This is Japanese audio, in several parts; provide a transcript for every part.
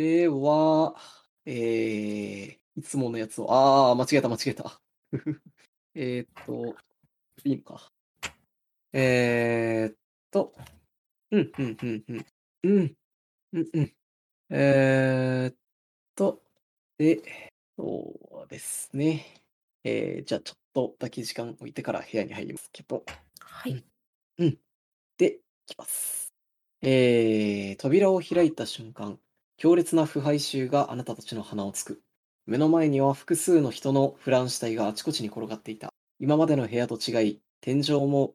では、えー、いつものやつを、あー、間違えた、間違えた。えーっと、いいのか。えーっと、うん、うん、うん、うん、うん、うん、うん。えーっと、で、そうですね。えー、じゃあちょっとだけ時間置いてから部屋に入りますけど、はい。うん。で、いきます。えー、扉を開いた瞬間、強烈な腐敗臭があなたたちの鼻をつく。目の前には複数の人のフラン死体があちこちに転がっていた。今までの部屋と違い、天井も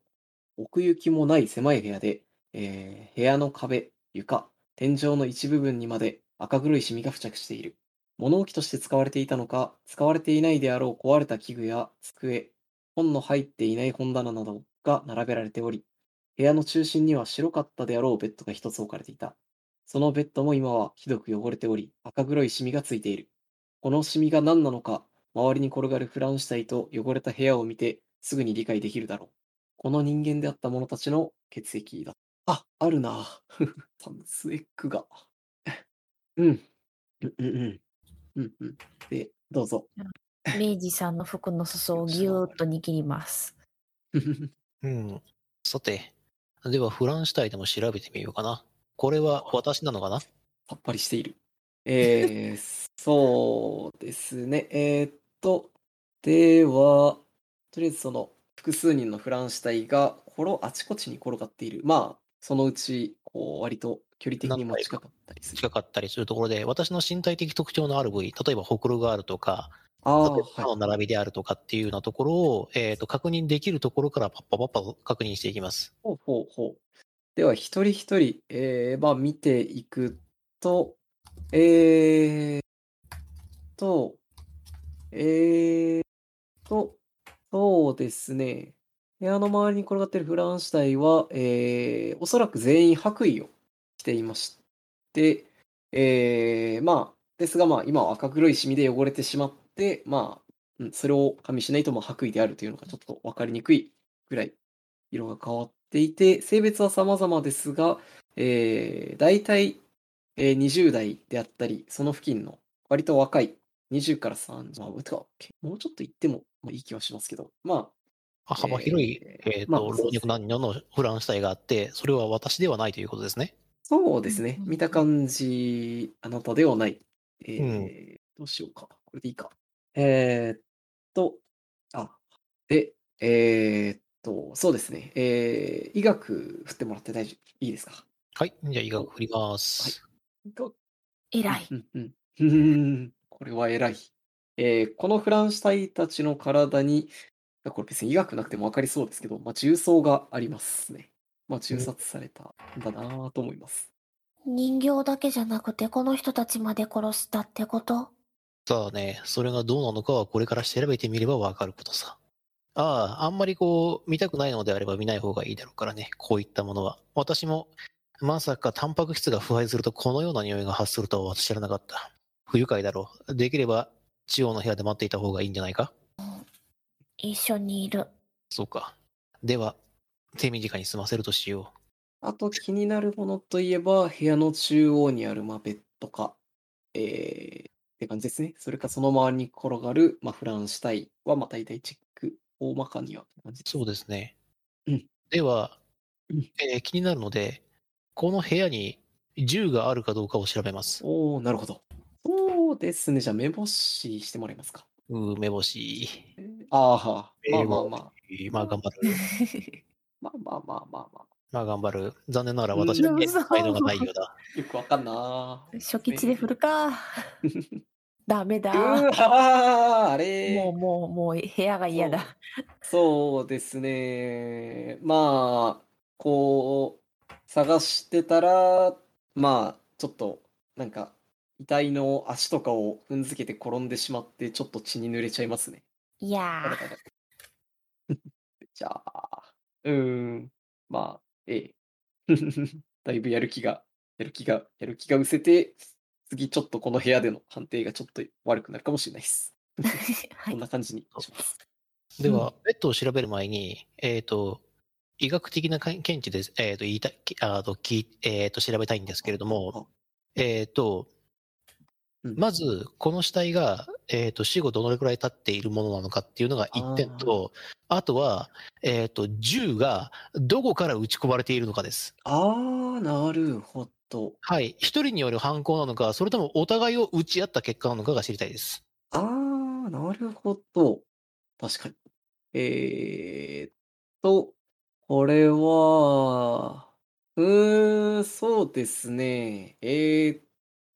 奥行きもない狭い部屋で、えー部屋の壁、床、天井の一部分にまで赤黒いシミが付着している。物置として使われていたのか、使われていないであろう壊れた器具や机、本の入っていない本棚などが並べられており、部屋の中心には白かったであろうベッドが一つ置かれていた。そのベッドも今はひどく汚れており、赤黒いシミがついている。このシミが何なのか、周りに転がるフラン死体と汚れた部屋を見てすぐに理解できるだろう。この人間であった者たちの血液だ。あ、あるな。サムスエッグが。うん。うんうんうん。うんうん。で、どうぞ。明治さんの服の裾を ぎゅーっと握ります。うん。さて、ではフラン死体でも調べてみようかな。これは私なのかな？さっぱりしている。えー、そうですね。えーっと、では、とりあえずその複数人のフラン死体が転あちこちに転がっている。まあ、そのうち、こう、割と距離的にも近かったりする。近かったりするところで、私の身体的特徴のある部位、例えばほくろがあるとか、あ歯はい。の並びであるとかっていうようなところを、えー、と確認できるところからパッパパッパと確認していきます。ほうほうほう。では、一人一人、えー、まあ、見ていくと、えーと、えーと、そうですね。部屋の周りに転がっているフラン死体は、えー、おそらく全員白衣を着ていまして、えー、まあ、ですが、まあ、今は赤黒いシミで汚れてしまって、まあ、うんそれを加味しないと、まあ、白衣であるというのがちょっと分かりにくいぐらい色が変わっていて、性別は様々ですが、えー、大体、えー、20代であったり、その付近の割と若い20から30、まあ、てかもうちょっと言ってもまあいい気はしますけど、まあ、あ幅広い、ええーとーまあ老若男女のフラン死体があって、それは私ではないということですね。そうですねう。ん見た感じ、あなたではない。えーうんどうしようか。これでいいか。えーっと、あ、で、えーっと、そうですね。えー医学振ってもらって大丈夫いいですか？はい。じゃあ、医学振ります。医学偉い。うんうんうんうん。これは偉い。えーこのフランス体たちの体に、これ別に医学なくても分かりそうですけど、まあ、重曹がありますね。まあ、銃殺されたんだなと思います。人形だけじゃなくてこの人たちまで殺したってこと？さあね、それがどうなのかはこれから調べてみればわかることさ。ああ、あんまりこう、見たくないのであれば見ない方がいいだろうからね、こういったものは。私も、まさかタンパク質が腐敗するとこのような匂いが発するとは私知らなかった。不愉快だろう。できれば、地方の部屋で待っていた方がいいんじゃないか？一緒にいる。そうか。では、手短に済ませるとしよあと気になるものといえば、部屋の中央にある、まあ、ベッドか、えー、って感じですね。それかその周りに転がる、まあ、フラン死体は、まあ、大体チェック、大まかには。そうですね。うんではうん、えー気になるので、この部屋に銃があるかどうかを調べます。おー、なるほど。そうですね。じゃあ、目星してもらえますか。うー、目星。えーあーはー、まあまあまあ。まあ頑張る。まあまあまあまあままあ頑張る。残念ながらうん私は才能がないようだ。あ。よくわかんな初期値で振るか。ダメだ。うあれもうもうもう部屋が嫌だ。そうですね。まあ、こう、探してたら、まあ、ちょっと、なんか、遺体の足とかを踏んづけて転んでしまって、ちょっと血に濡れちゃいますね。いやだからじゃあ、うーん、まあ、ええ。だいぶやる気が、やる気が、やる気が失せて、次ちょっとこの部屋での判定がちょっと悪くなるかもしれないです。ーはい。こんな感じにします。では、ベッドを調べる前に、えっ、と、医学的な見地で、えっ、と、言いたい、あと、きえっ、と、調べたいんですけれども、えっ、と、うんまず、この死体が、えっ、と、死後どのくらい経っているものなのかっていうのが1点と、あとは、えっ、と、銃がどこから撃ち込まれているのかです。あー、なるほど。はい。一人による犯行なのか、それともお互いを撃ち合った結果なのかが知りたいです。あー、なるほど。確かに。えーっと、これは、うーん、そうですね。えーっ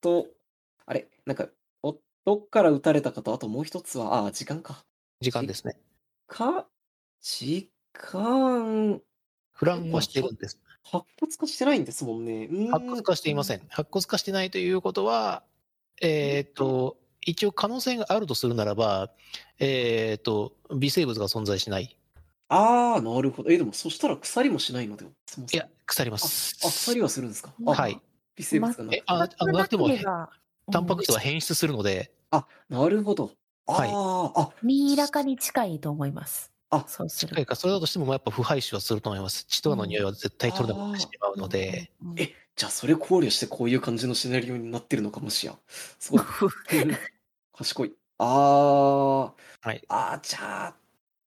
と、あれ、なんか、おどっから撃たれたかと、あともう一つは、あー、時間か。時間ですね。か、時間、フランはしてるんです。白骨化してないんですもんね。ん白骨化していません。白骨化してないということは、えっ、と、一応可能性があるとするならば、えっ、と、微生物が存在しない。あー、なるほど。え、でも、そしたら鎖もしないのでは、そもそもいや、腐りまあ、す。あ、鎖はするんですか？あはい。微生物がなくえああのなくてもタンパク質は変質するので、あ、なるほど。あはいあ、あ、ミイラ化に近いと思います。あそうする近いか、それだとしても、やっぱ腐敗臭はすると思います。血とかの匂いは絶対取れなくなってしまうので、、うんえ、じゃあそれ考慮してこういう感じのシナリオになってるのかもしや。すごい。賢い。ああ、はい。あーじゃあ、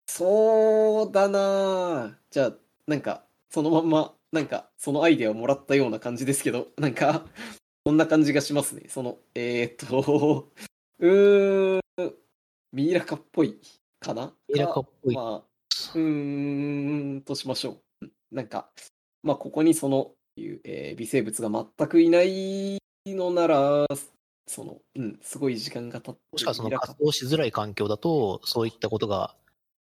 そうだな。じゃあ、なんか、そのまんま、なんか、そのアイデアをもらったような感じですけど、なんか、そんな感じがしますね。その、えーっと、うーん、ミイラカっぽいかな？ミイラカっぽい。まあ、うーんとしましょう。うんなんか、まあ、ここにその、いう、えー微生物が全くいないのなら、その、うん、すごい時間が経って、もしくはその活動しづらい環境だと、そういったことが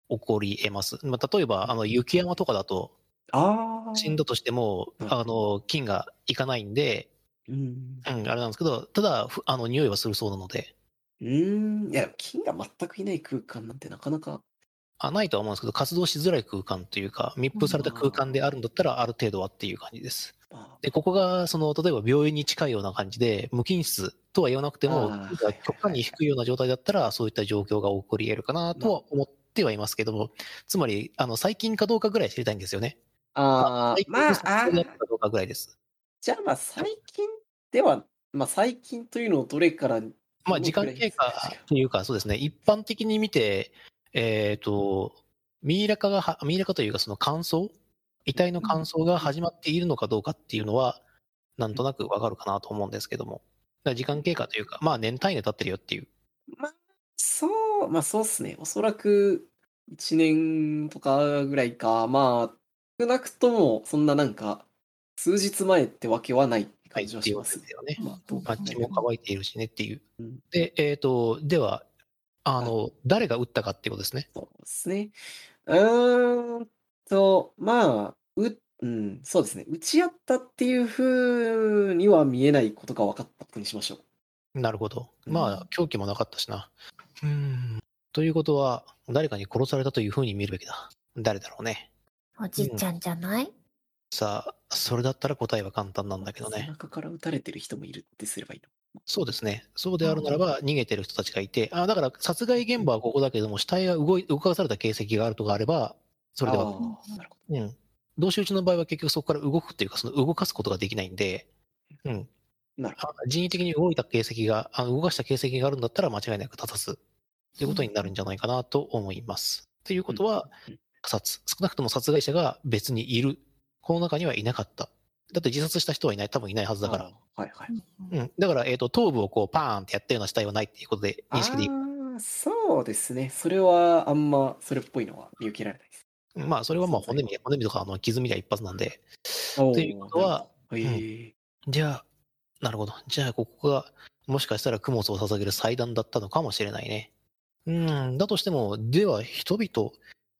起こり得ます。まあ、例えば、あの、雪山とかだと、ああ、死んだとしても、うん。あの、菌がいかないんで、うん。うん、あれなんですけど、ただ、ふあの、匂いはするそうなので、うーん。いや、菌が全くいない空間なんてなかなか。あないとは思うんですけど、活動しづらい空間というか、密封された空間であるんだったら、ある程度はっていう感じです。まあ、で、ここが、その、例えば病院に近いような感じで、無菌室とは言わなくても極端に低いような状態だったら、そういった状況が起こり得るかなとは思ってはいますけども、つまり、あの、最近かどうかぐらい知りたいんですよね。あー最近の撮まあ、あかどうかぐらいです。じゃあまあ、最近では、まあ、最近というのをどれから、まあ、時間経過というか、そうですね、一般的に見て、えっ、と、ミイラ化がは、ミイラ化というか、その乾燥？遺体の乾燥が始まっているのかどうかっていうのは、なんとなくわかるかなと思うんですけども。時間経過というか、まあ、年単位で経ってるよっていう。まあ、そう、まあそうっすね。おそらく1年とかぐらいか。まあ、少なくともそんななんか、数日前ってわけはない感じはしますよね。まあ、どうまあ、血も乾いているしねっていううん。で、えっ、と、では、あの、誰が撃ったかっていうことですね。そうですね。うーんと、まあ、う、うん、そうですね。打ち合ったっていう風には見えないことが分かったことにしましょう。なるほど。うんまあ、凶器もなかったしな。うん。ということは、誰かに殺されたというふうに見るべきだ。誰だろうね。おじいちゃんじゃない、さあ、それだったら答えは簡単なんだけど背ね。中から撃たれてる人もいるってすればいいの。そうですね。そうであるならば、逃げてる人たちがいて、あだから殺害現場はここだけども、死体が動い動かされた形跡があるとかあれば、それでは、なるほうん。同士討ちの場合は結局そこから動くっていうか、その動かすことができないんで、うん。ど。なるほど。あ人為的に動いた形跡が、あの動かした形跡があるんだったら間違いなく立たず、ということになるんじゃないかなと思います。ということは、うん他殺。少なくとも殺害者が別にいる。この中にはいなかった。だって自殺した人はいない、多分いないはずだから。はいはい。うん。だから、えっ、と、頭部をこう、パーンってやったような死体はないっていうことで認識でいい。ああ、そうですね。それはあんまそれっぽいのは見受けられないです。まあ、それはまあ、骨身、骨身とか、あの、傷みが一発なんで。とということは、へえじゃあ、なるほど。じゃあ、ここが、もしかしたら供物を捧げる祭壇だったのかもしれないね。うん、だとしても、では、人々、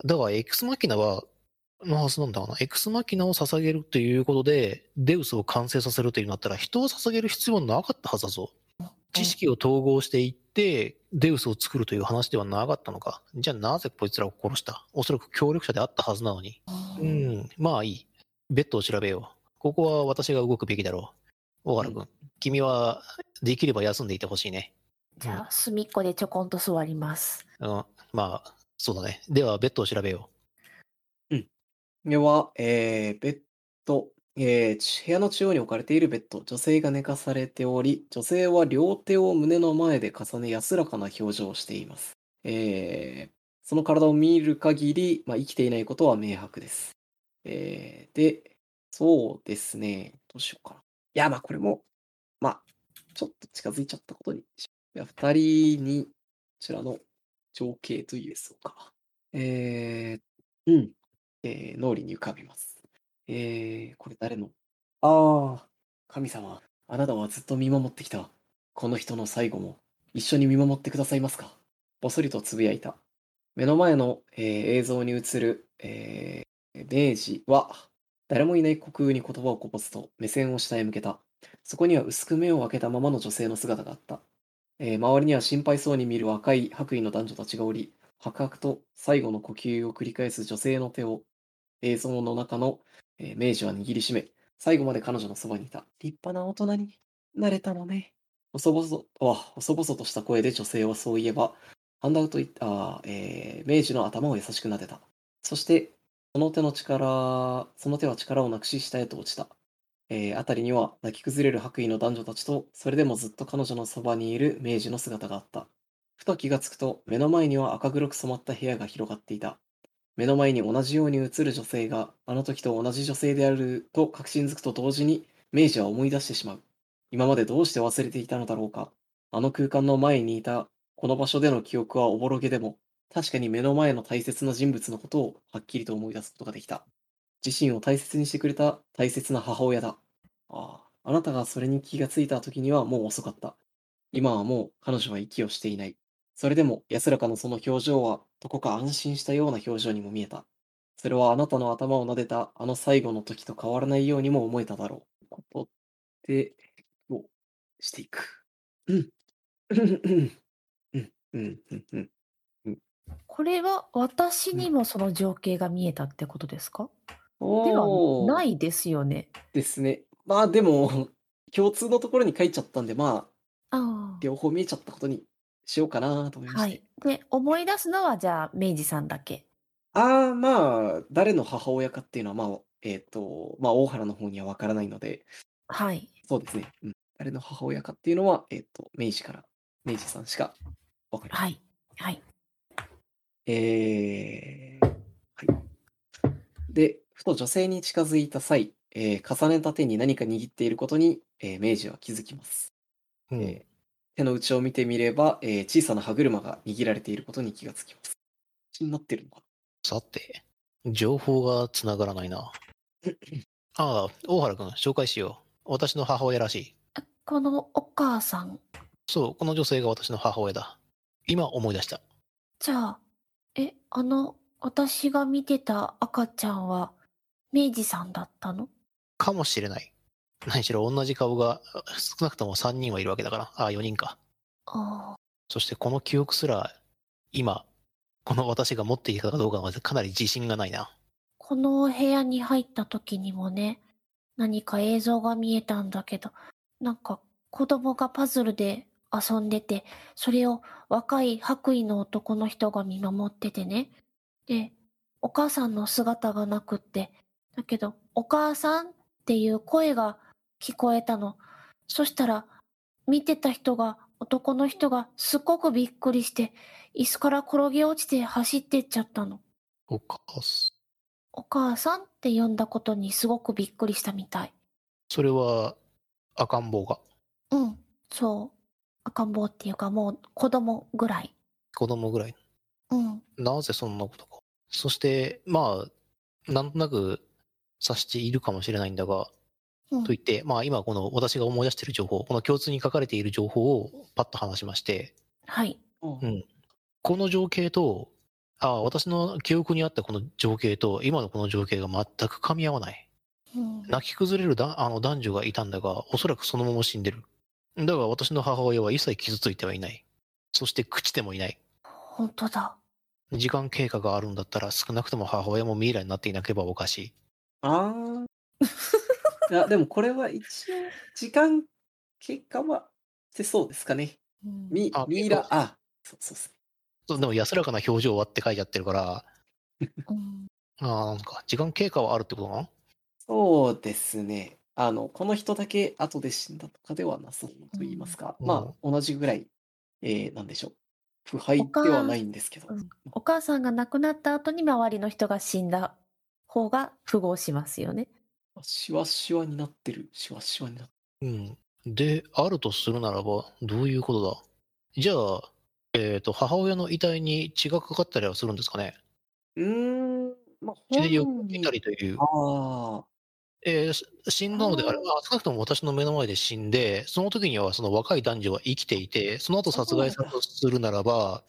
だから、エクスマキナは、のはずなんだな。エクスマキナを捧げるということで、デウスを完成させるというんだったら、人を捧げる必要なかったはずだぞ。知識を統合していって、デウスを作るという話ではなかったのか。じゃあ、なぜこいつらを殺した？おそらく協力者であったはずなのに。うん、まあいい。ベッドを調べよう。ここは私が動くべきだろう。大原君、君はできれば休んでいてほしいね。じゃあ、隅っこでちょこんと座ります。うん、まあ、そうだね。では、ベッドを調べよでは、えー、ベッド、えー部屋の中央に置かれているベッド、女性が寝かされており、女性は両手を胸の前で重ね安らかな表情をしています。えーその体を見る限り、まあ、生きていないことは明白です。えーで、そうですね。どうしようかな。いや、まあこれも、まあ、ちょっと近づいちゃったことにしよう。いや、二人に、こちらの情景と言えそうか。えー、うん。えー脳裏に浮かびます。えー、これ誰の？ああ、神様、あなたはずっと見守ってきた。この人の最後も一緒に見守ってくださいますか？ぼそりとつぶやいた。目の前の、えー映像に映る、えー明治は、誰もいない虚空に言葉をこぼすと目線を下へ向けた。そこには薄く目を開けたままの女性の姿があった。えー周りには心配そうに見る若い白衣の男女たちがおり、白々と最後の呼吸を繰り返す女性の手を映像の中の、えー明治は握りしめ、最後まで彼女のそばにいた。立派な大人になれたのね。細々と、あ、細々とした声で女性はそう言えば、ハンダウトいあ、えー明治の頭を優しく撫でた。そして、その手の力、その手は力をなくし下へと落ちた。えー、辺りには泣き崩れる白衣の男女たちと、それでもずっと彼女のそばにいる明治の姿があった。ふと気がつくと、目の前には赤黒く染まった部屋が広がっていた。目の前に同じように映る女性が、あの時と同じ女性であると確信づくと同時に、明治は思い出してしまう。今までどうして忘れていたのだろうか。あの空間の前にいた、この場所での記憶はおぼろげでも、確かに目の前の大切な人物のことをはっきりと思い出すことができた。自身を大切にしてくれた大切な母親だ。ああ、あなたがそれに気がついた時にはもう遅かった。今はもう彼女は息をしていない。それでも安らかなその表情はどこか安心したような表情にも見えた。それはあなたの頭を撫でたあの最後の時と変わらないようにも思えただろう。ことで、をしていく。うん。うん。うん。うん。うん。うん。うん。これは私にもその情景が見えたってことですか、ではないですよね。ですね。まあでも、共通のところに書いちゃったんで、まあ、あ両方見えちゃったことにしようかなと思いあ。まして。はい。で、思い出すのはじゃあ、明治さんだけ。ああ、まあ、誰の母親かっていうのは、まあ、えっ、と、まあ、大原の方にはわからないので、はい。そうですね。うん。誰の母親かっていうのは、えっ、と、明治から、明治さんしかわかりません。はい。はい。えー、はい。で、ふと女性に近づいた際、えー重ねた手に何か握っていることに、えー明治は気づきます。うんえー手の内を見てみれば、えー小さな歯車が握られていることに気がつきます。気になってるのかさて、情報がつながらないな。ああ、大原君、紹介しよう。私の母親らしい。このお母さん、そう、この女性が私の母親だ。今思い出した。じゃあ、え、あの、私が見てた赤ちゃんは、明治さんだったの？かもしれない。何しろ同じ顔があ 少なくとも3人はいるわけだから。ああ、4人か。ああ。そしてこの記憶すら、今、この私が持っていたかどうかはかなり自信がないな。この部屋に入った時にもね、何か映像が見えたんだけど、なんか子供がパズルで遊んでて、それを若い白衣の男の人が見守っててね。で、お母さんの姿がなくって、だけど、お母さんっていう声が聞こえたの。そしたら、見てた人が、男の人がすっごくびっくりして、椅子から転げ落ちて走ってっちゃったの。お母さん。お母さんって呼んだことにすごくびっくりしたみたい。それは、赤ん坊が？うん、そう。赤ん坊っていうかもう子供ぐらい。子供ぐらい。うん、なぜそんなことか。そして、まあ、なんとなく察しているかもしれないんだが、うんと言って、まあ今この私が思い出している情報、この共通に書かれている情報をパッと話しまして、はい。なうんこの情景と、あ私の記憶にあったこの情景と、今のこの情景が全く噛み合わない。うん、泣き崩れるだあの男女がいたんだが、おそらくそのまま死んでる。だが私の母親は一切傷ついてはいない。そして朽ちてもいない。本当だ。時間経過があるんだったら少なくとも母親もミイラになっていなければおかしい。ああ。いや、でもこれは一応、時間経過はしてそうですかね。うんミあミイラ、あ、そうそうですね。そうでも安らかな表情はって書いちゃってるから、うんあーなんか時間経過はあるってことかなそうですね。あの、この人だけ後で死んだとかではなさそうと言いますか、うんまあ、同じぐらい、えー、なんでしょう。腐敗ではないんですけど。うんお母さんが亡くなった後に周りの人が死んだ方が符合しますよね。シワシワになってる。シワシワになってうん。で、あるとするならば、どういうことだ？じゃあ、えっ、と、母親の遺体に血がかかったりはするんですかね？る。うーん、まあ、血で本汚れていたりという。ああ、えーし死んだのであればあ、少なくとも私の目の前で死んで、その時にはその若い男女は生きていて、その後殺害されたとするならば、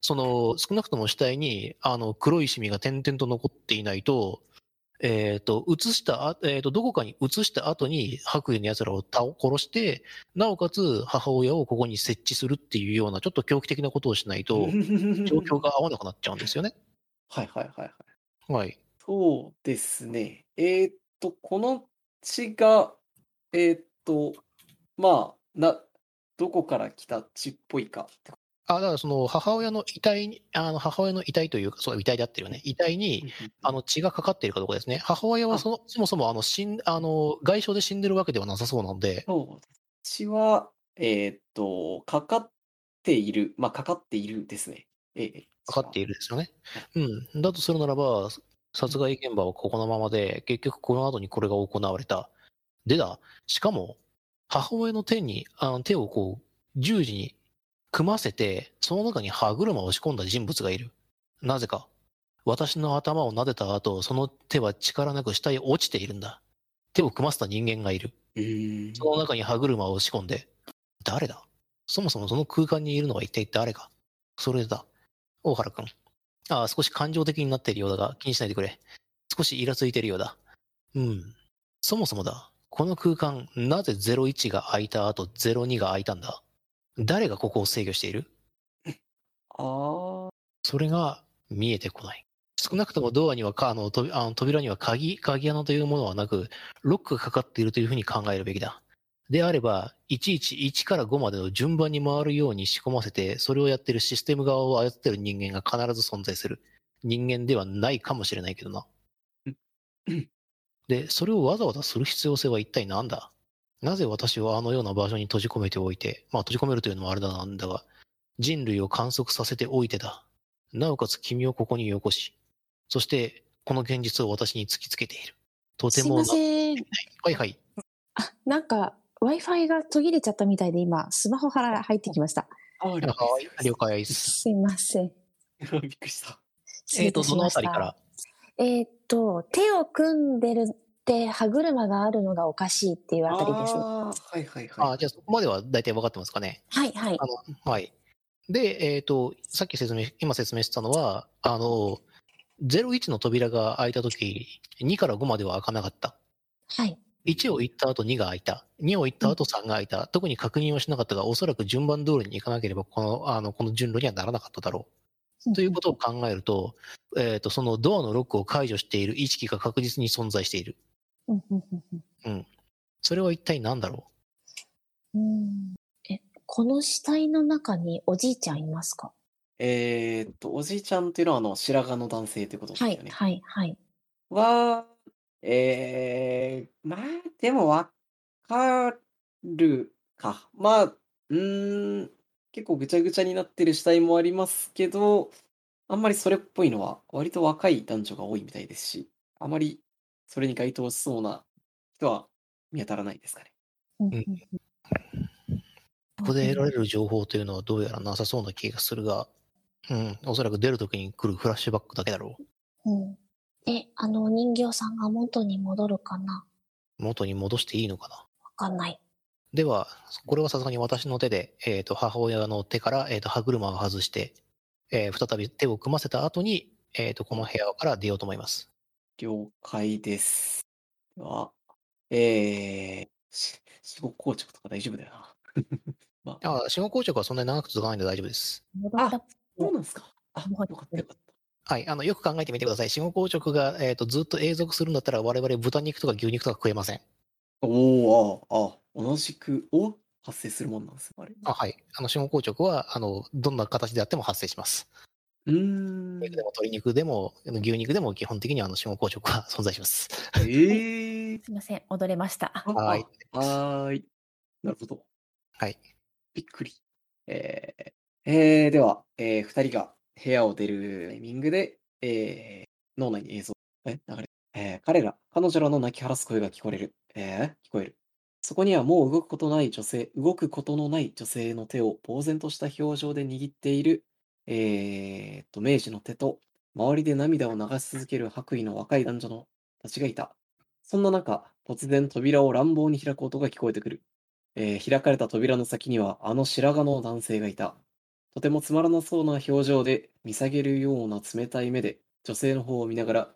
その少なくとも死体にあの黒いシミが点々と残っていないと、えっ、と、移したあ、えっ、と、どこかに移した後に白衣の奴らを倒殺して、なおかつ母親をここに設置するっていうような、ちょっと狂気的なことをしないと、状況が合わなくなっちゃうんですよね。はいはいはいはい。はい。そうですね。えーっと、この血が、えーっと、まあ、な、どこから来た血っぽいかってこあ、だからその母親の遺体に、あの母親の遺体というか、そう、遺体であってるよね。遺体に、と。あの血がかかっているかどうかですね。母親はそのそもそもあの死んあの外傷で死んでるわけではなさそうなので、そう。血は、えーっと、かかっている。まあ、かかっているですね。えーかかっている。るですよね。うん。だとするならば、殺害現場はここのままで、結局この後にこれが行われた。でだ、しかも、母親の手に、あの手をこう、十字に組ませて、その中に歯車を仕込んだ人物がいる。なぜか。私の頭を撫でた後、その手は力なく下へ落ちているんだ。手を組ませた人間がいる。その中に歯車を仕込んで、誰だ？そもそもその空間にいるのは一体誰か？それだ。大原くん。ああ、少し感情的になっているようだが、気にしないでくれ。少しイラついているようだ。うん。そもそもだ。この空間、なぜ01が開いた後02が開いたんだ？誰がここを制御している？ああ、それが見えてこない。少なくともドアにはか、あの、とあの扉には鍵、鍵穴というものはなく、ロックがかかっているというふうに考えるべきだ。であれば、いちいち1から5までの順番に回るように仕込ませて、それをやってるシステム側を操ってる人間が必ず存在する。人間ではないかもしれないけどなうん。で、それをわざわざする必要性は一体何だ？なぜ私をあのような場所に閉じ込めておいて、まあ閉じ込めるというのもあれだなんだが、人類を観測させておいてだ。なおかつ君をここによこし、そしてこの現実を私に突きつけている。とてすいません。はいはい。あ、なんか Wi-Fi が途切れちゃったみたいで今スマホから入ってきました。ああ、了解です。すいません。解 びっくりした。えっ、と、どのあたりから？えーっと、手を組んでるって歯車があるのがおかしいっていうあたりですね。ああ、はいはいあはい。じゃあそこまでは大体分かってますかね。はいはいあ。の、はい。で、えっ、と、さっき説明、今説明したのは、あの、01の扉が開いたとき、2から5までは開かなかった。はい。1を行った後2が開いた。2を行った後3が開いた。特に確認をしなかったが、おそらく順番通りに行かなければ、この、あの、この順路にはならなかっただろう。ということを考えると、えっ、と、そのドアのロックを解除している意識が確実に存在している。うんうんうんうんそれは一体何だろう？んえ、この死体の中におじいちゃんいますか？えーっと、おじいちゃんっていうのは、あの、白髪の男性ということですはいよね。はいはい。は、えー、まあ、でもわかるか。まあ、うーん、結構ぐちゃぐちゃになってる死体もありますけど、あんまりそれっぽいのは、割と若い男女が多いみたいですし、あまりそれに該当しそうな人は見当たらないですかね。うんうんうここで得られる情報というのはどうやらなさそうな気がするが、うん、おそらく出るときに来るフラッシュバックだけだろうんえ、あの人形さんが元に戻るかな？う。元に戻していいのかな？わかんない。では、これはさすがに私の手で、えっ、と、母親の手から、えっ、と、歯車を外して、えー再び手を組ませた後に、えっ、と、この部屋から出ようと思います。了解です。では、えー、し死後硬直とか大丈夫だよな。まあ、ああ、死後硬直はそんなに長く続かないんで大丈夫です。戻った。そうなんですか。あ、よはいかったよかった。はい、あの、よく考えてみてください。死後硬直が、えっ、と、ずっと永続するんだったら、我々豚肉とか牛肉とか食えません。おお、あ、あ、同じく、お発生するもんなんですね、あれ。あはい。あの、死後硬直は、あの、どんな形であっても発生します。うーん。肉でも鶏肉でも牛肉でも基本的にはあの死後硬直は存在します。ええい。すいません、踊れました。あはい。あはーい。なるほど。はい。びっくり。えーえーでは、えー二人が部屋を出るタイミングで、えー脳内に映像、え、流れ、えー彼ら、彼女らの泣き晴らす声が聞こえる。えー聞こえる。そこにはもう動くことない女性、動くことのない女性の手を呆然とした表情で握っている、えーっと、明治の手と、周りで涙を流し続ける白衣の若い男女のたちがいた。そんな中、突然扉を乱暴に開く音が聞こえてくる。えー開かれた扉の先にはあの白髪の男性がいた。とてもつまらなそうな表情で見下げるような冷たい目で女性の方を見ながら、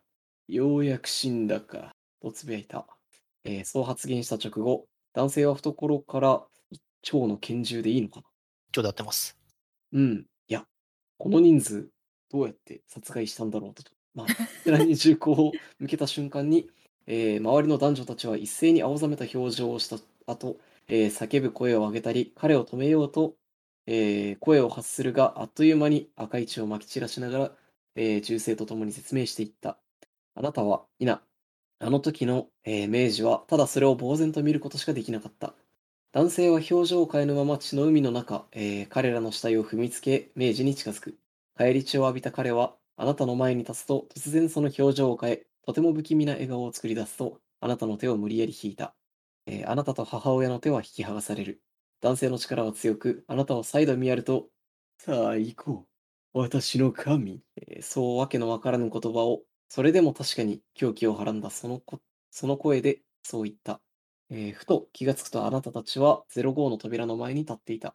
ようやく死んだか、とつぶやいた。えーそう発言した直後、男性は懐から一丁の拳銃でいいのかなちょうどやってます。うん。この人数、どうやって殺害したんだろうと。まあ、寺に銃口を向けた瞬間に、えー周りの男女たちは一斉に青ざめた表情をした後、えー叫ぶ声を上げたり、彼を止めようと、えー声を発するが、あっという間に赤い血をまき散らしながら、えー銃声とともに説明していった。あなたは、イナ、あの時の、えー明治は、ただそれを呆然と見ることしかできなかった。男性は表情を変えぬまま血の海の中、えー彼らの死体を踏みつけ、明治に近づく。帰り血を浴びた彼は、あなたの前に立つと、突然その表情を変え、とても不気味な笑顔を作り出すと、あなたの手を無理やり引いた。えーあなたと母親の手は引き剥がされる。男性の力は強く、あなたを再度見やると、さあ行こう。私の神。えーそうわけのわからぬ言葉を、それでも確かに狂気をはらんだそのこその声でそう言った。えーふと気がつくとあなたたちは05の扉の前に立っていた。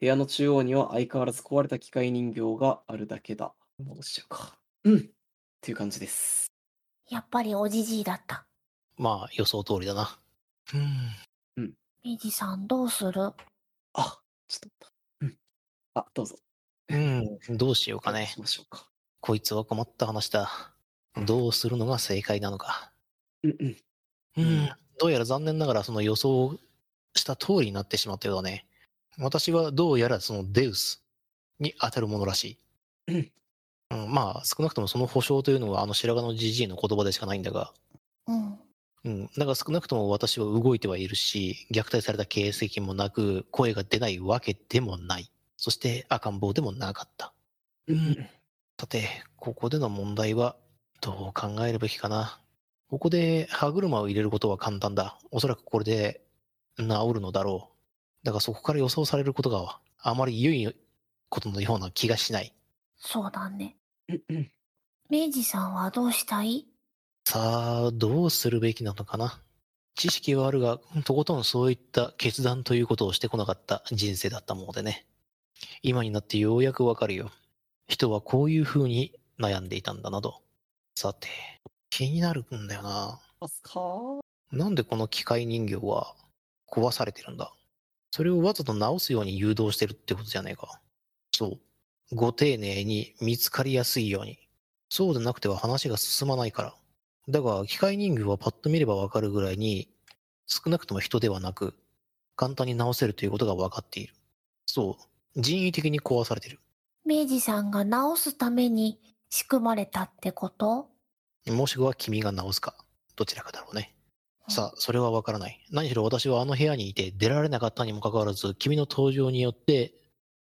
部屋の中央には相変わらず壊れた機械人形があるだけだ。戻しちゃうか。うん。っていう感じです。やっぱりおじじいだった。まあ、予想通りだな。うん。ミジさんどうする？あ、ちょっと待った。うん。あ、どうぞ。うん、どうしようかねどうし。ましょうか。こいつは困った話だ。どうするのが正解なのか。うんうん。うん、どうやら残念ながらその予想した通りになってしまったようだね。私はどうやらそのデウスに当たるものらしい。うんうん、まあ、少なくともその保証というのはあの白髪のじじいの言葉でしかないんだが、うん。うん、だから少なくとも私は動いてはいるし、虐待された形跡もなく、声が出ないわけでもない。そして赤ん坊でもなかった。うんうん。さて、ここでの問題は、どう考えるべきかな。ここで歯車を入れることは簡単だ。おそらくこれで治るのだろう。だがそこから予想されることがあまり良いことのような気がしない。そうだね。うんうん。明治さんはどうしたい？さあ、どうするべきなのかな。知識はあるが、とことんそういった決断ということをしてこなかった人生だったものでね。今になってようやくわかるよ。人はこういう風に悩んでいたんだなど。さて、気になるんだよな。ますか？なんでこの機械人形は壊されてるんだ？それをわざと直すように誘導してるってことじゃねえか。そう。ご丁寧に見つかりやすいように。そうでなくては話が進まないから。だが、機械人形はパッと見ればわかるぐらいに、少なくとも人ではなく、簡単に直せるということが分かっている。そう。人為的に壊されてる。明治さんが治すために仕組まれたってこと？もしくは君が直すか。どちらかだろうね。さあ、それはわからない。何しろ私はあの部屋にいて出られなかったにもかかわらず、君の登場によって、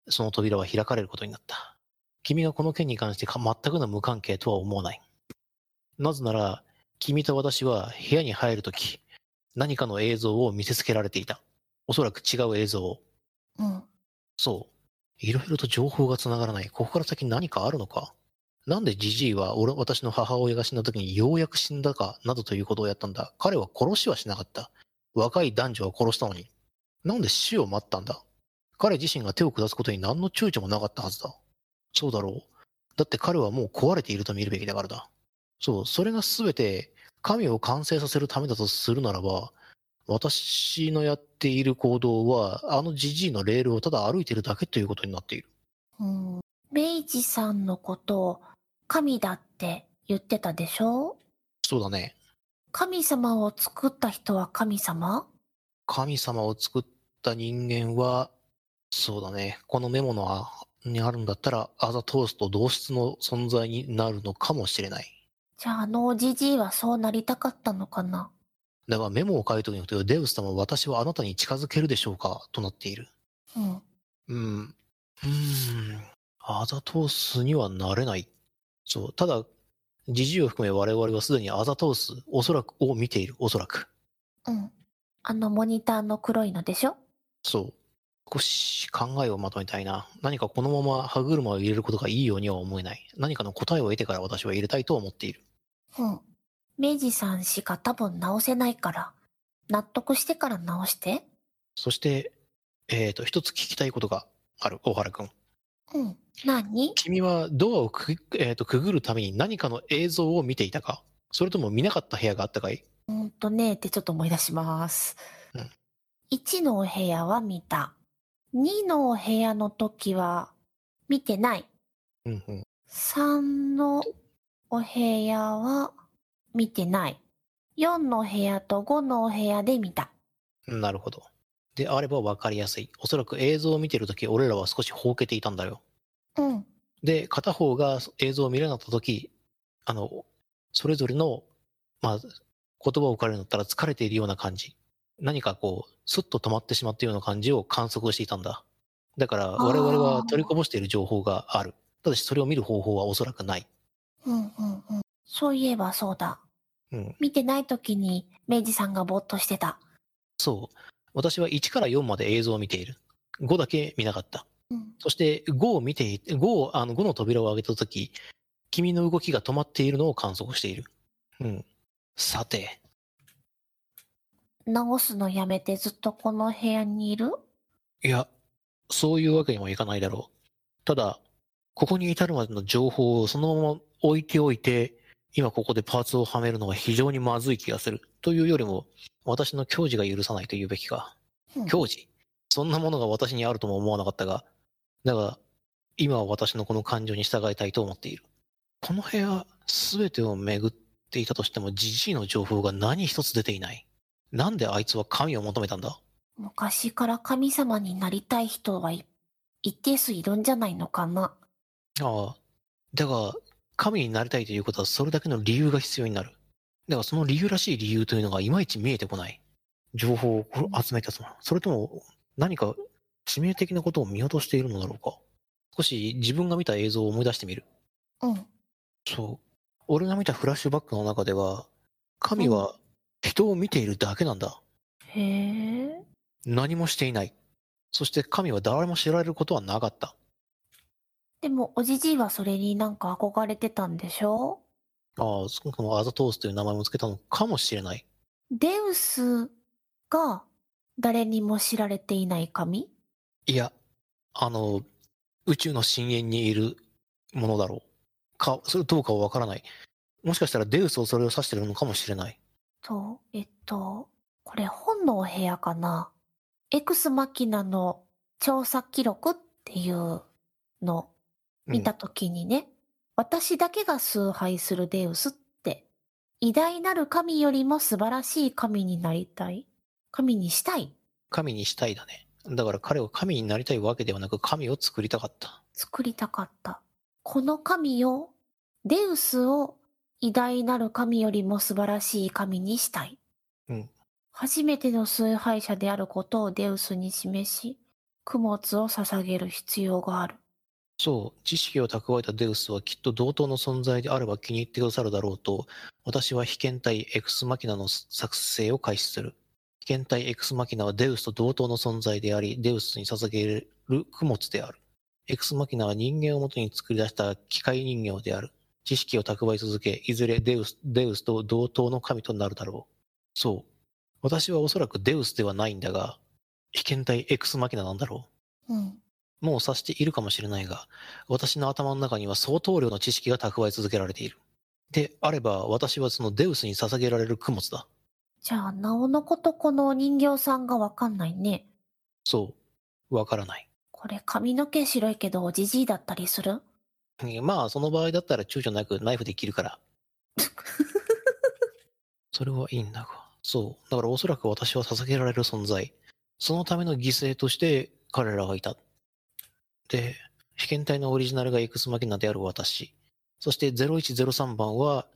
その扉は開かれることになった。君がこの件に関してか全くの無関係とは思わない。なぜなら、君と私は部屋に入るとき、何かの映像を見せつけられていた。おそらく違う映像を。うん。そう。いろいろと情報が繋がらない。ここから先何かあるのかなんでジジイは俺、私の母親が死んだ時にようやく死んだか、などということをやったんだ。彼は殺しはしなかった。若い男女は殺したのに。なんで死を待ったんだ彼自身が手を下すことに何の躊躇もなかったはずだ。そうだろう。だって彼はもう壊れていると見るべきだからだ。そう、それが全て神を完成させるためだとするならば、私のやっている行動は、あのジジイのレールをただ歩いているだけということになっている。うん。明治さんのことを神だって言ってたでしょ？そうだね。神様を作った人は神様？神様を作った人間は、そうだね。このメモのあにあるんだったら、アザトースと同質の存在になるのかもしれない。じゃああのおじじいはそうなりたかったのかな？だがメモを書いておくによって、デウス様私はあなたに近づけるでしょうか？となっている。うん。うん。うーん。アザトースにはなれない。そう。ただ、ジジイを含め我々はすでにアザトース、おそらく、を見ている。おそらく。うん。あのモニターの黒いのでしょ？そう。少し考えをまとめたいな。何かこのまま歯車を入れることがいいようには思えない。何かの答えを得てから私は入れたいと思っている。うん。明治さんしか多分直せないから、納得してから直して。そして、えっ、と、一つ聞きたいことがある、大原くん。うん。何？君はドアをく,、えー、とくぐるために何かの映像を見ていたか？それとも見なかった部屋があったかい？うんとねってちょっと思い出します。うん1のお部屋は見た。2のお部屋の時は見てない。うんうん。3のお部屋は見てない。4のお部屋と5のお部屋で見た。なるほど。であれば分かりやすい。おそらく映像を見てるとき、俺らは少しほうけていたんだよ。うん。で、片方が映像を見れなかったとき、あの、それぞれの、まあ、言葉を置かれるんだったら疲れているような感じ。何かこう、スッと止まってしまったような感じを観測していたんだ。だから、我々は取りこぼしている情報がある。ただし、それを見る方法はおそらくない。うんうんうん。そういえばそうだ。うん。見てない時に明治さんがぼーっとしてた。そう。私は1から4まで映像を見ている。5だけ見なかった。うん。そして5を見ていて、5を、あの5の扉を開けたとき、君の動きが止まっているのを観測している。うん。さて、直すのやめてずっとこの部屋にいる？いや、そういうわけにもいかないだろう。ただ、ここに至るまでの情報をそのまま置いておいて、今ここでパーツをはめるのは非常にまずい気がする。というよりも、私の矜持が許さないと言うべきか。うん矜持？そんなものが私にあるとも思わなかったが、だが、今は私のこの感情に従いたいと思っている。この部屋、すべてを巡っていたとしても、ジジイの情報が何一つ出ていない。なんであいつは神を求めたんだ？昔から神様になりたい人はい一定数いるんじゃないのかな。ああ。だが、神になりたいということはそれだけの理由が必要になる。だがその理由らしい理由というのがいまいち見えてこない。情報を集めたそのそれとも何か致命的なことを見落としているのだろうか。少し自分が見た映像を思い出してみる。うん。そう。俺が見たフラッシュバックの中では、神は人を見ているだけなんだ。へえ。何もしていない。そして神は誰も知られることはなかった。でもおじじいはそれになんか憧れてたんでしょ？ああ、そのアザトースという名前も付けたのかもしれない。デウスが誰にも知られていない神？いや、あの、宇宙の深淵にいるものだろう。か、それどうかはわからない。もしかしたらデウスをそれを指してるのかもしれない。と、えっと、これ本のお部屋かな？エクスマキナの調査記録っていうの見たときにね、私だけが崇拝するデウスって、偉大なる神よりも素晴らしい神になりたい神にしたい神にしたいだね。だから彼は神になりたいわけではなく神を作りたかった。作りたかった。この神を、デウスを偉大なる神よりも素晴らしい神にしたい。うん初めての崇拝者であることをデウスに示し、供物を捧げる必要がある。そう、知識を蓄えたデウスはきっと同等の存在であれば気に入ってくださるだろうと、私は被験体エクスマキナの作成を開始する。被験体エクスマキナはデウスと同等の存在であり、デウスに捧げる供物である。エクスマキナは人間をもとに作り出した機械人形である。知識を蓄え続け、いずれデウスデウスと同等の神となるだろう。そう。私はおそらくデウスではないんだが、被験体エクスマキナなんだろう。うん。もう察しているかもしれないが、私の頭の中には相当量の知識が蓄え続けられている。であれば、私はそのデウスに捧げられる供物だ。じゃあ、なおのことこのお人形さんがわかんないね。そう。わからない。これ髪の毛白いけどおじじいだったりする？まあ、その場合だったら躊躇なくナイフで切るから。それはいいんだが。そう。だからおそらく私は捧げられる存在。そのための犠牲として彼らがいた。で、被験体のオリジナルがエクスマキナである私。そして0103番は、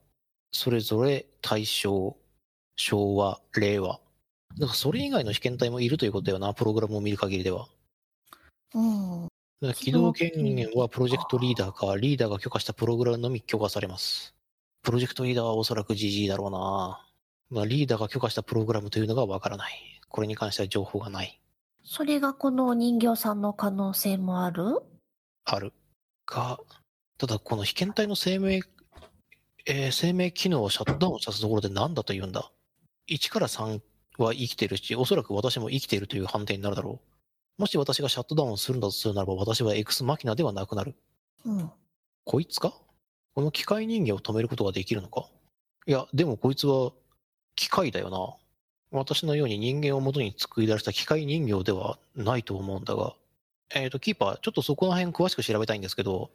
それぞれ対象、昭和、令和。だからそれ以外の被験体もいるということだよな、プログラムを見る限りでは。うん。起動権限はプロジェクトリーダーか、リーダーが許可したプログラムのみ許可されます。プロジェクトリーダーはおそらく GG だろうな。まあ、リーダーが許可したプログラムというのがわからない。これに関しては情報がない。それがこのお人形さんの可能性もある？ある。が、ただこの被験体の生命、えー生命機能をシャットダウンしたところで何だと言うんだ ?1 から3は生きてるし、おそらく私も生きているという判定になるだろう。もし私がシャットダウンするんだとするならば、私はエクスマキナではなくなる。うん。こいつか？この機械人間を止めることができるのか？いや、でもこいつは機械だよな。私のように人間を元に作り出した機械人形ではないと思うんだが。えっ、と、キーパー、ちょっとそこの辺詳しく調べたいんですけど、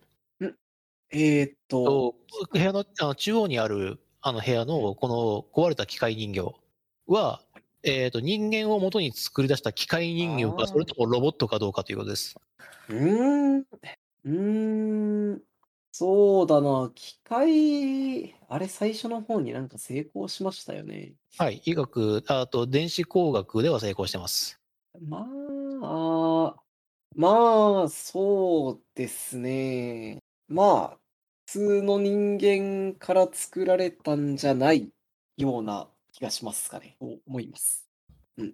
えーっと、と部屋のあの中央にあるあの部屋のこの壊れた機械人形は、えっ、と、人間を元に作り出した機械人形か、それともロボットかどうかということです。うーん、うーん、そうだな、機械、あれ最初の方になんか成功しましたよね。はい。医学、あと電子工学では成功してます。まあ、まあ、そうですね。まあ、普通の人間から作られたんじゃないような気がしますかね。と思います。うん。よ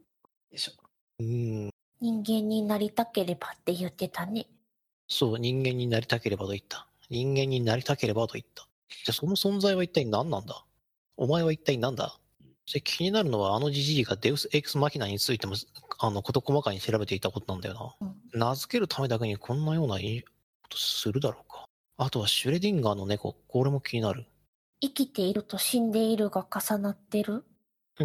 いしょ。うーん。人間になりたければって言ってたね。そう、人間になりたければと言った。人間になりたければと言った。じゃあその存在は一体何なんだ？お前は一体何だ？それ気になるのはあのジジイがデウス・エクス・マキナについても、あの、事細かに調べていたことなんだよな。うん。名付けるためだけにこんなようないいことするだろうか。あとはシュレディンガーの猫、これも気になる。生きていると死んでいるが重なってる？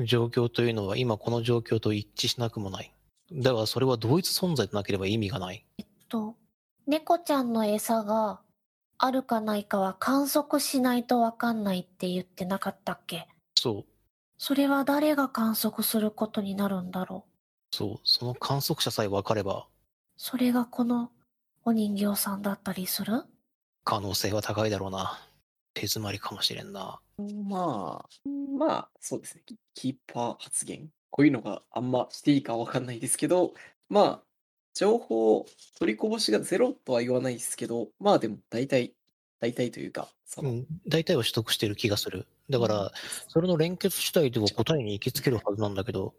状況というのは今この状況と一致しなくもない。だがそれは同一存在でなければ意味がない。と、猫ちゃんの餌があるかないかは観測しないとわかんないって言ってなかったっけ？そう、それは誰が観測することになるんだろう？そう、その観測者さえ分かればそれがこのお人形さんだったりする？可能性は高いだろうな。手詰まりかもしれんな。まあ、まあ、そうですね。キキーパー発言。こういうのがあんましていいかわかんないですけど、まあ、情報、取りこぼしがゼロとは言わないですけど、まあでも大体、大体というか、そうの、ん、大体は取得している気がする。だから、それの連結主体では答えに行きつけるはずなんだけど、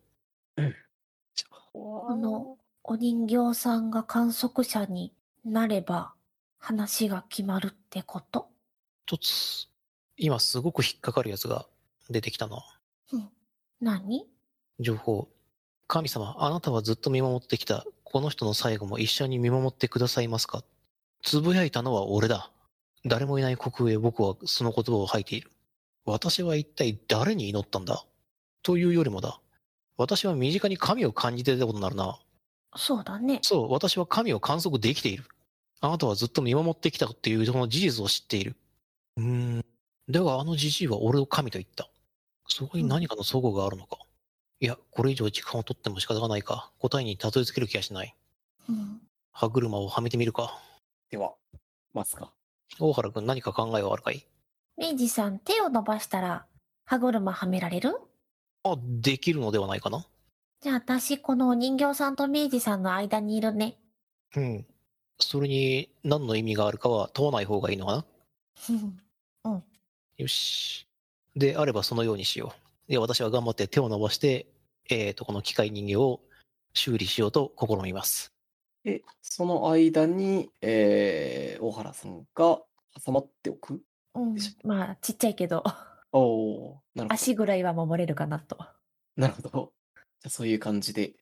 このお人形さんが観測者になれば話が決まるってこと？一つ、今すごく引っかかるやつが出てきたな。うん。何？情報。神様、あなたはずっと見守ってきた。この人の最後も一緒に見守ってくださいますか？つぶやいたのは俺だ。誰もいない国へ僕はその言葉を吐いている。私は一体誰に祈ったんだ？というよりもだ。私は身近に神を感じていたことになるな。そうだね。そう、私は神を観測できている。あなたはずっと見守ってきたっていうその事実を知っている。うーん。ではあのじじいは俺を神と言った。そこに何かの齟齬があるのか？いや、これ以上時間を取っても仕方がないか。答えにたどり着ける気がしない。うん。歯車をはめてみるか。では、ますか。大原君何か考えはあるかい？明治さん、手を伸ばしたら歯車はめられる？あ、できるのではないかなじゃあ私、このお人形さんと明治さんの間にいるね。うん。それに何の意味があるかは問わない方がいいのかなうん。よし。であればそのようにしよう。で、私は頑張って手を伸ばして、えっ、と、この機械人形を修理しようと試みます。で、その間に、えー、大原さんが挟まっておくうん。まあ、ちっちゃいけど、おおーなるほど。足ぐらいは守れるかなと。なるほど。じゃあそういう感じで、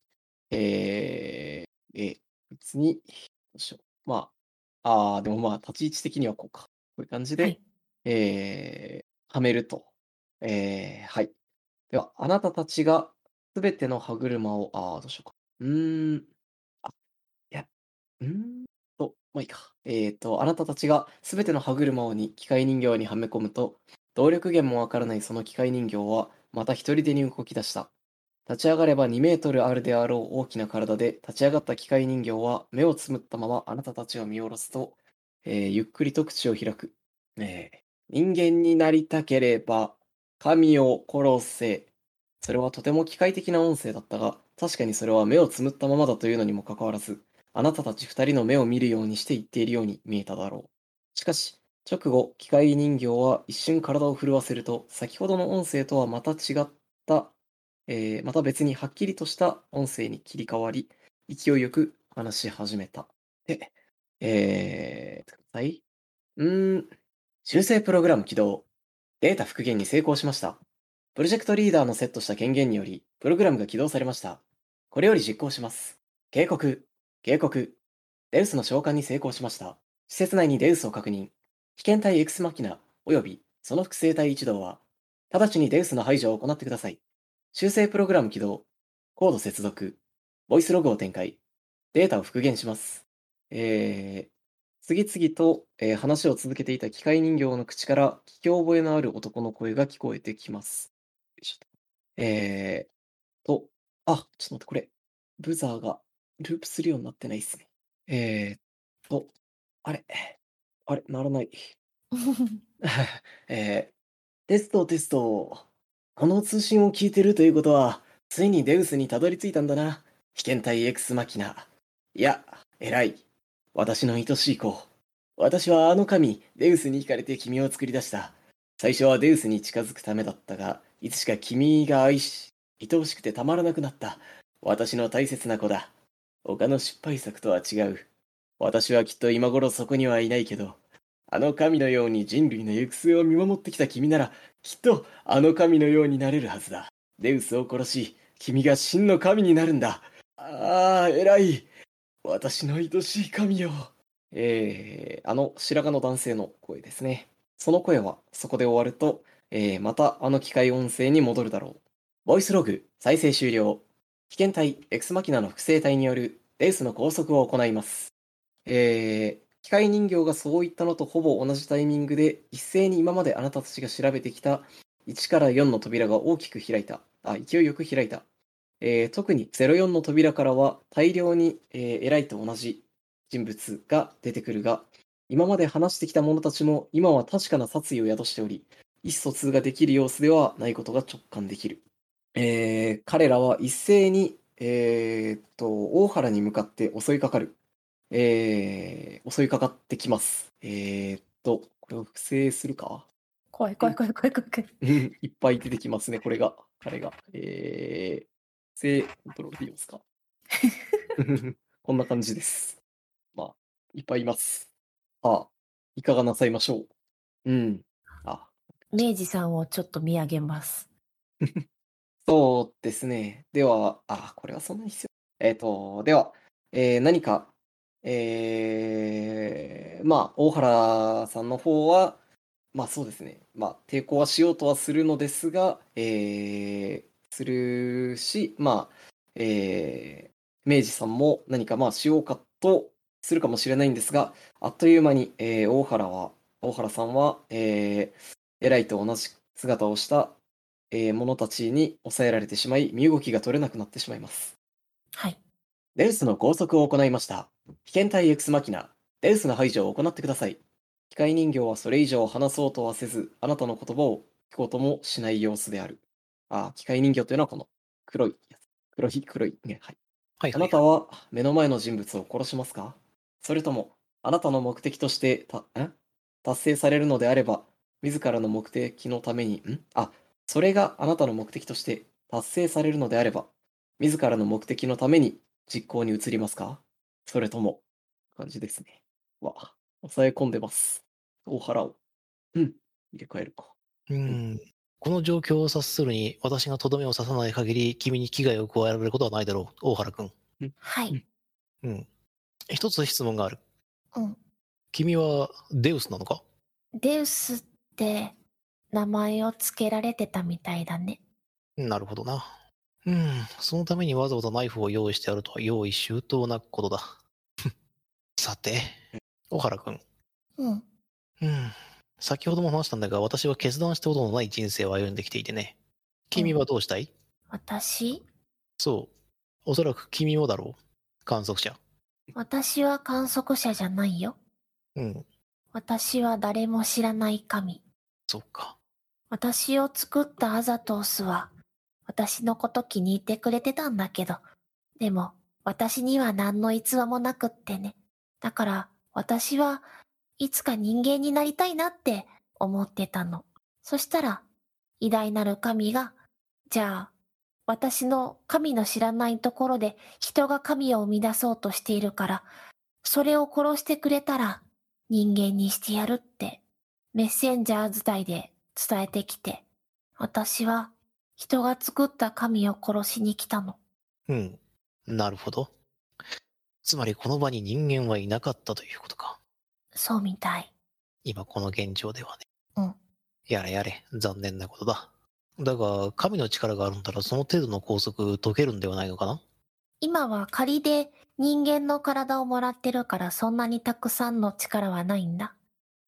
えー、え、別に、どうしよう。まあ、ああ、でもまあ、立ち位置的にはこうか。こういう感じで、はいえー、はめると。えー、はい。では、あなたたちがすべての歯車を、ああ、どうしようか。うーん、あ、いや、うーんと、まあいいか。えっと、あなたたちがすべての歯車をに機械人形にはめ込むと、動力源もわからないその機械人形は、また一人でに動き出した。立ち上がれば2メートルあるであろう大きな体で、立ち上がった機械人形は目をつむったままあなたたちを見下ろすと、えーゆっくりと口を開く。えー人間になりたければ、神を殺せ。それはとても機械的な音声だったが、確かにそれは目をつむったままだというのにもかかわらず、あなたたち二人の目を見るようにして言っているように見えただろう。しかし、直後、機械人形は一瞬体を震わせると、先ほどの音声とはまた違った、えーまた別にはっきりとした音声に切り替わり、勢いよく話し始めた。で、えー、はい。うーん、修正プログラム起動。データ復元に成功しました。プロジェクトリーダーのセットした権限により、プログラムが起動されました。これより実行します。警告、警告。デウスの召喚に成功しました。施設内にデウスを確認。被験体 X マキナ、およびその複製体一同は、直ちにデウスの排除を行ってください。修正プログラム起動。コード接続。ボイスログを展開。データを復元します。えー、次々と、えー話を続けていた機械人形の口から聞き覚えのある男の声が聞こえてきます。よいしょとえーと、あ、ちょっと待って、これ、ブザーがループするようになってないっすね。えーと、あれ、あれ、ならない。えー、テストテスト。この通信を聞いてるということは、ついにデウスにたどり着いたんだな。被験体 X マキナ。いや、偉い。私の愛しい子。私はあの神、デウスに惹かれて君を作り出した。最初はデウスに近づくためだったが、いつしか君が愛し、愛おしくてたまらなくなった。私の大切な子だ。他の失敗作とは違う。私はきっと今頃そこにはいないけど、あの神のように人類の行く末を見守ってきた君なら、きっとあの神のようになれるはずだ。デウスを殺し、君が真の神になるんだ。ああ、偉い。私の愛しい神よ。えー、あの白髪の男性の声ですね。その声はそこで終わると、えー、またあの機械音声に戻るだろう。ボイスログ、再生終了。被験体、エクスマキナの複製体によるデウスの拘束を行います。えー、機械人形がそう言ったのとほぼ同じタイミングで、一斉に今まであなたたちが調べてきた1から4の扉が大きく開いた。あ、勢いよく開いた。えー特に04の扉からは大量に、えー偉いと同じ人物が出てくるが、今まで話してきた者たちも今は確かな殺意を宿しており、意思疎通ができる様子ではないことが直感できる。えー彼らは一斉に、えーっと、大原に向かって襲いかかる。えー襲いかかってきます。えーっと、これを複製するか？怖い怖い怖い怖い怖い いっぱい出てきますね、これが。彼が。えコントロールでいいますか？こんな感じです。まあ、いっぱいいます。さあ、いかがなさいましょう。うん。あ、明治さんをちょっと見上げます。そうですね。では、あ、これはそんなに必要。えっ、と、では、えー何か、えーまあ、大原さんの方は、まあそうですね。まあ、抵抗はしようとはするのですが、えーするし、まあ、えー明治さんも何かまあしようかとするかもしれないんですが、あっという間に、えー大原は、大原さんは、えー偉いと同じ姿をした、えー者たちに抑えられてしまい、身動きが取れなくなってしまいます。はい。デウスの拘束を行いました。被験体 X マキナ、デウスの排除を行ってください。機械人形はそれ以上話そうとはせず、あなたの言葉を聞こうともしない様子である。あ、機械人形というのはこの黒いやつ。黒い、黒いね。はい。はいはあないたは目の前の人物を殺しますか？それとも、あなたの目的としてた、ん達成されるのであれば、自らの目的のために、ん？あ、それがあなたの目的として達成されるのであれば、自らの目的のために実行に移りますか？それとも、感じですね。わ、抑え込んでます。大原を。うん、入れ替えるか。うん。この状況を察するに、私がとどめを刺さない限り、君に危害を加えられることはないだろう、大原君。はい。うん。一つ質問がある。うん。君はデウスなのか？デウスって名前を付けられてたみたいだね。なるほどな。うん。そのためにわざわざナイフを用意してあるとは用意周到なことだ。さて、大原君。うん。うん。先ほども話したんだが、私は決断したことのない人生を歩んできていてね。君はどうしたい、私？そう。おそらく君もだろう。観測者。私は観測者じゃないよ。うん。私は誰も知らない神。そっか。私を作ったアザトースは、私のこと気に入ってくれてたんだけど、でも私には何の逸話もなくってね。だから私はいつか人間になりたいなって思ってたの。そしたら偉大なる神が、じゃあ私の神の知らないところで人が神を生み出そうとしているから、それを殺してくれたら人間にしてやるってメッセンジャー伝いで伝えてきて、私は人が作った神を殺しに来たの。うん。なるほど。つまりこの場に人間はいなかったということか。そうみたい。今この現状ではね。うん。やれやれ、残念なことだ。だが、神の力があるんだらその程度の拘束解けるんではないのかな？今は仮で人間の体をもらってるからそんなにたくさんの力はないんだ。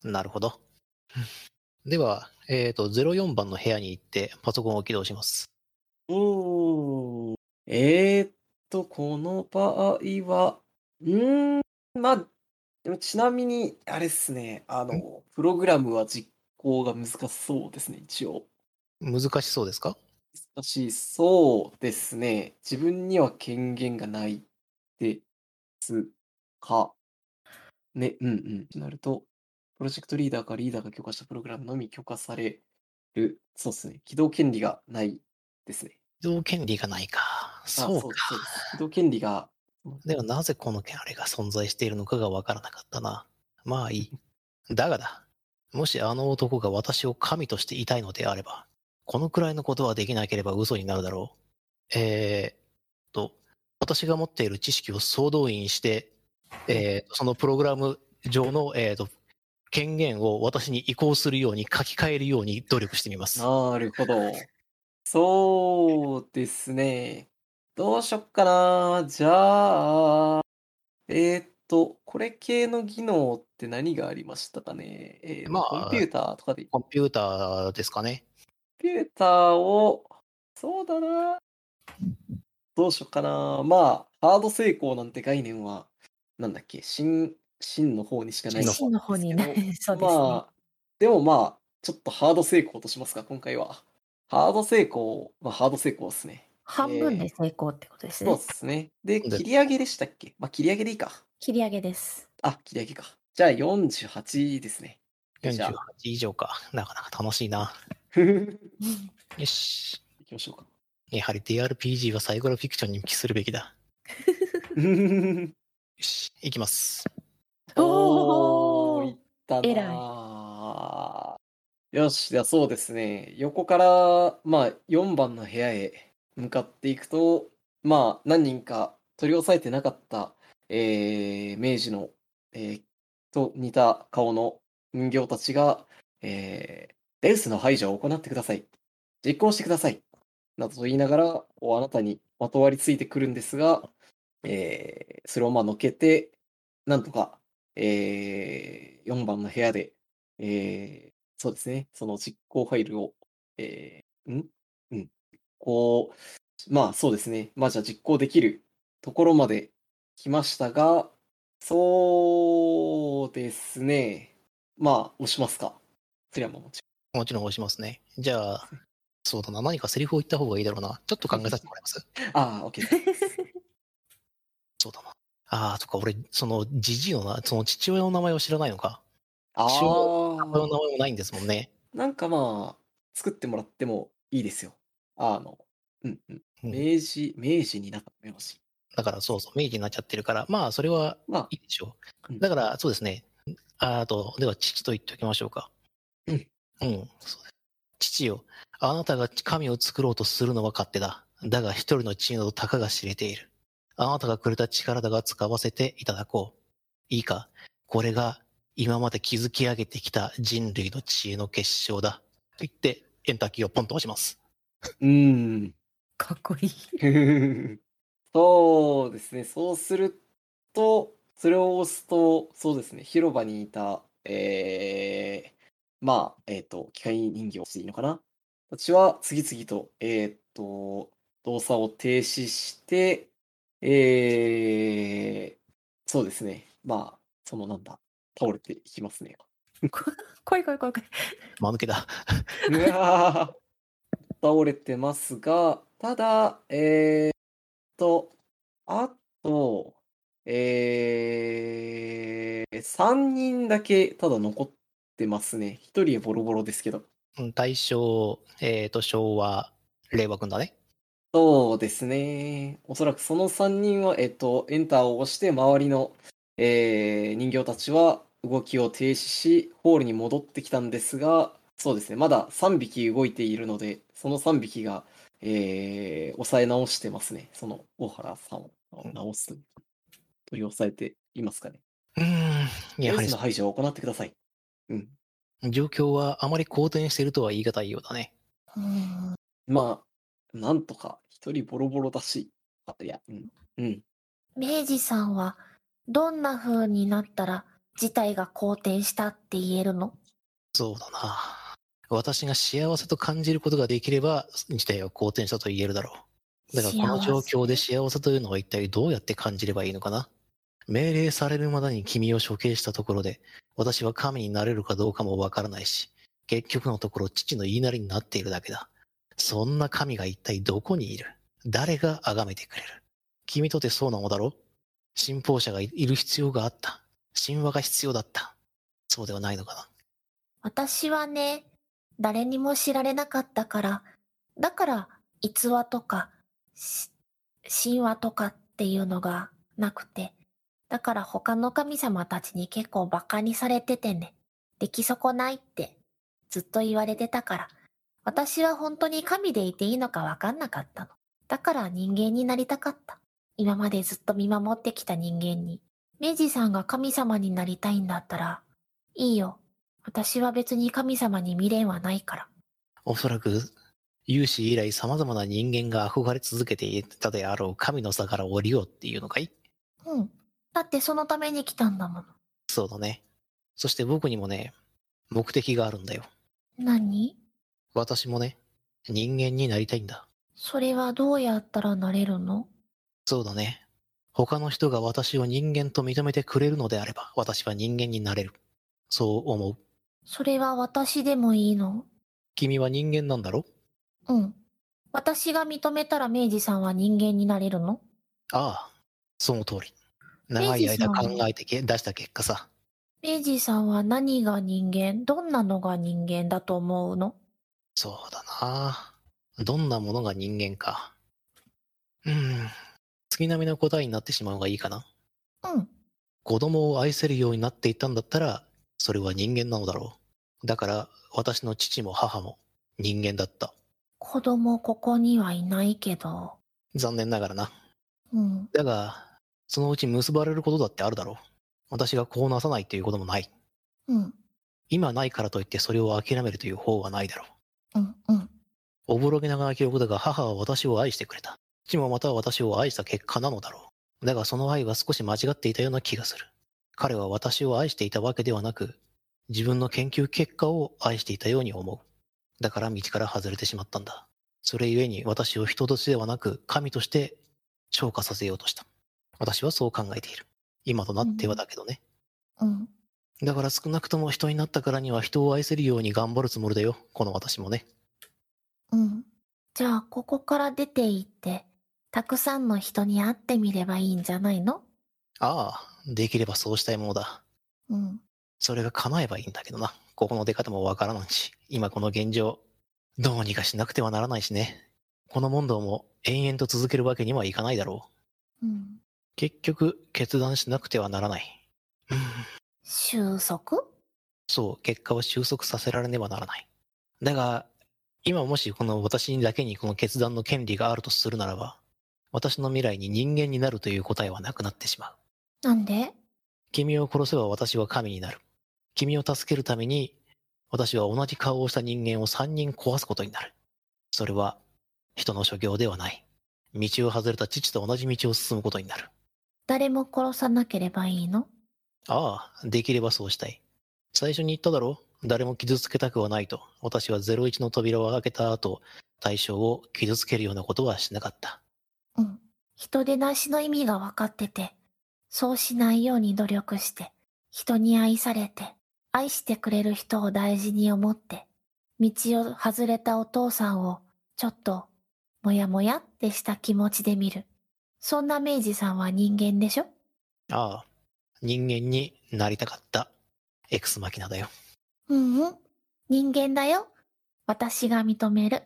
なるほど。では、えっ、と、04番の部屋に行ってパソコンを起動します。おー。えーっと、この場合は、うーん、まあ、でもちなみに、あれっすね、あの、プログラムは実行が難しそうですね、一応。難しそうですか？難しいそうですね。自分には権限がないですか？ね、うんうん。となると、プロジェクトリーダーかリーダーが許可したプログラムのみ許可される。そうですね。起動権利がないですね。起動権利がないか。あそうか。そうです。起動権利が、ではなぜこのあれが存在しているのかがわからなかったな。まあいい。だがだ。もしあの男が私を神としていたいのであれば、このくらいのことはできなければ嘘になるだろう。えー、と、私が持っている知識を総動員して、えー、そのプログラム上の、えー、と、権限を私に移行するように書き換えるように努力してみます。なるほど。そうですね。どうしよっかな。じゃあ、えーっと、これ系の技能って何がありましたかね？えーとまあコンピューターとかで、コンコンピューターですかね。ピューターを、そうだな。どうしよっかな。まあ、ハード成功なんて概念は、なんだっけ、真、真の方にしかない真の方にね。そうですね。まあ、でもまあ、ちょっとハード成功としますか、今回は。ハード成功、まあ、ハード成功ですね。半分で成功ってことですそうね。ですね。で、で切り上げでしたっけ？まあ、切り上げでいいか。切り上げです。あ、切り上げか。じゃあ、48ですね。じゃ48以上か。なかなか楽しいな。よし。きましょうか。やはり DRPG はサイコロフィクションに帰するべきだ。よし、いきます。おー、いったな偉いーよし、ではそうですね。横から、まあ、4番の部屋へ向かっていくと、まあ、何人か取り押さえてなかった、えー、明治の、えーと似た顔の人形たちが、えー、デウスの排除を行ってください。実行してください。などと言いながら、あなたにまとわりついてくるんですが、えー、それをまあのけて、なんとか、えー、4番の部屋で、えー、そうですね、その実行ファイルを、えー、ん？うん。こう、まあそうですね、まあじゃあ実行できるところまで来ましたが、そうですね、まあ押しますか。そもちもちろん押しますね。じゃあ、そうだな。何かセリフを言った方がいいだろうな。ちょっと考えさせてもらいます？ろん。ああ、OK です。そうだな。ああ、とか俺、その、じじいのな、その父親の名前を知らないのか。あ父親の名あ、前もないんですもんね。なんかまあ、作ってもらってもいいですよ。あの、うんうん。うん明治、明治になった名字。だからそうそう、明治になっちゃってるから、まあ、それはまあい、いでしょう。うんだから、そうですね。ああと、では、父と言っておきましょうか。うん。うん。そう父よ、あなたが神を作ろうとするのは勝手だ。だが、一人の知恵などたかが知れている。あなたがくれた力だが使わせていただこう。いいか、これが今まで築き上げてきた人類の知恵の結晶だ。と言って、エンターキーをポンと押します。うーん。かっこいい。そうですね。そうすると、それを押すと、そうですね。広場にいた、えー、まあ、えっ、と、機械人形していいのかな？たちは次々と、えっ、と、動作を停止して、えー、そうですね。まあ、そのなんだ、倒れていきますね。怖い怖い怖い怖い。間抜けだ。うわー倒れてますが、ただ、えーっと、あと、えー、3人だけただ残ってますね。1人はボロボロですけど。うん大正、えっ、と、昭和、令和君だね。そうですね。おそらくその3人は、えっと、エンターを押して、周りの、えー人形たちは動きを停止し、ホールに戻ってきたんですが、そうですね。まだ3匹動いているので、その3匹が、えー抑え直してますね。その大原さんを直す。取り押さえていますかね。うーん、やはりの排除を行ってください。うん。状況はあまり好転しているとは言い難いようだね。うん。まあ、なんとか、一人ボロボロだし、あいや、うん。うん。明治さんは、どんな風になったら、事態が好転したって言えるの？そうだな。私が幸せと感じることができれば、事態は好転したと言えるだろう。だからこの状況で幸せというのは一体どうやって感じればいいのかな？命令されるまでに君を処刑したところで、私は神になれるかどうかもわからないし、結局のところ父の言いなりになっているだけだ。そんな神が一体どこにいる？誰が崇めてくれる？君とてそうなのだろう？信奉者がいる必要があった。神話が必要だった。そうではないのかな？私はね、誰にも知られなかったから、だから逸話とか、神話とかっていうのがなくて、だから他の神様たちに結構馬鹿にされててね、出来損ないってずっと言われてたから、私は本当に神でいていいのかわかんなかったの。だから人間になりたかった。今までずっと見守ってきた人間に。明治さんが神様になりたいんだったら、いいよ。私は別に神様に未練はないから。おそらく、有史以来様々な人間が憧れ続けていたであろう神の座から降りようっていうのかい？うん。だってそのために来たんだもの。そうだね。そして僕にもね、目的があるんだよ。何？私もね、人間になりたいんだ。それはどうやったらなれるの？そうだね。他の人が私を人間と認めてくれるのであれば、私は人間になれる。そう思う。それは私でもいいの？君は人間なんだろ？うん。私が認めたら明治さんは人間になれるの？ああ、その通り。長い間考えてけ出した結果さ。明治さんは何が人間？どんなのが人間だと思うの？そうだな。どんなものが人間か。うん。月並みの答えになってしまう方がいいかな。うん。子供を愛せるようになっていったんだったら、それは人間なのだろう。だから、私の父も母も人間だった。子供ここにはいないけど。残念ながらな。うん。だが、そのうち結ばれることだってあるだろう。私がこうなさないということもない。うん。今ないからといってそれを諦めるという方はないだろう。うん。うん。おぼろげながら記憶だが母は私を愛してくれた。父もまた私を愛した結果なのだろう。だがその愛は少し間違っていたような気がする。彼は私を愛していたわけではなく、自分の研究結果を愛していたように思う。だから道から外れてしまったんだ。それゆえに私を人としてではなく神として昇華させようとした。私はそう考えている。今となってはだけどね。うん。だから少なくとも人になったからには人を愛せるように頑張るつもりだよ。この私もね。うん。じゃあ、ここから出て行って、たくさんの人に会ってみればいいんじゃないの？ああ、できればそうしたいものだ。うん。それが叶えばいいんだけどな。ここの出方もわからないし、今この現状、どうにかしなくてはならないしね。この問答も延々と続けるわけにはいかないだろう。うん。結局、決断しなくてはならない。うん収束？そう、結果を収束させられねばならない。だが、今もしこの私にだけにこの決断の権利があるとするならば、私の未来に人間になるという答えはなくなってしまう。なんで？君を殺せば私は神になる。君を助けるために、私は同じ顔をした人間を3人壊すことになる。それは、人の所業ではない。道を外れた父と同じ道を進むことになる。誰も殺さなければいいの？ああ、できればそうしたい。最初に言っただろ誰も傷つけたくはないと。私は01の扉を開けた後、対象を傷つけるようなことはしなかった。うん。人でなしの意味が分かってて、そうしないように努力して、人に愛されて、愛してくれる人を大事に思って、道を外れたお父さんをちょっと、もやもやってした気持ちで見る。そんな明治さんは人間でしょ？ああ、人間になりたかったエクスマキナだよ。うんうん。人間だよ。私が認める。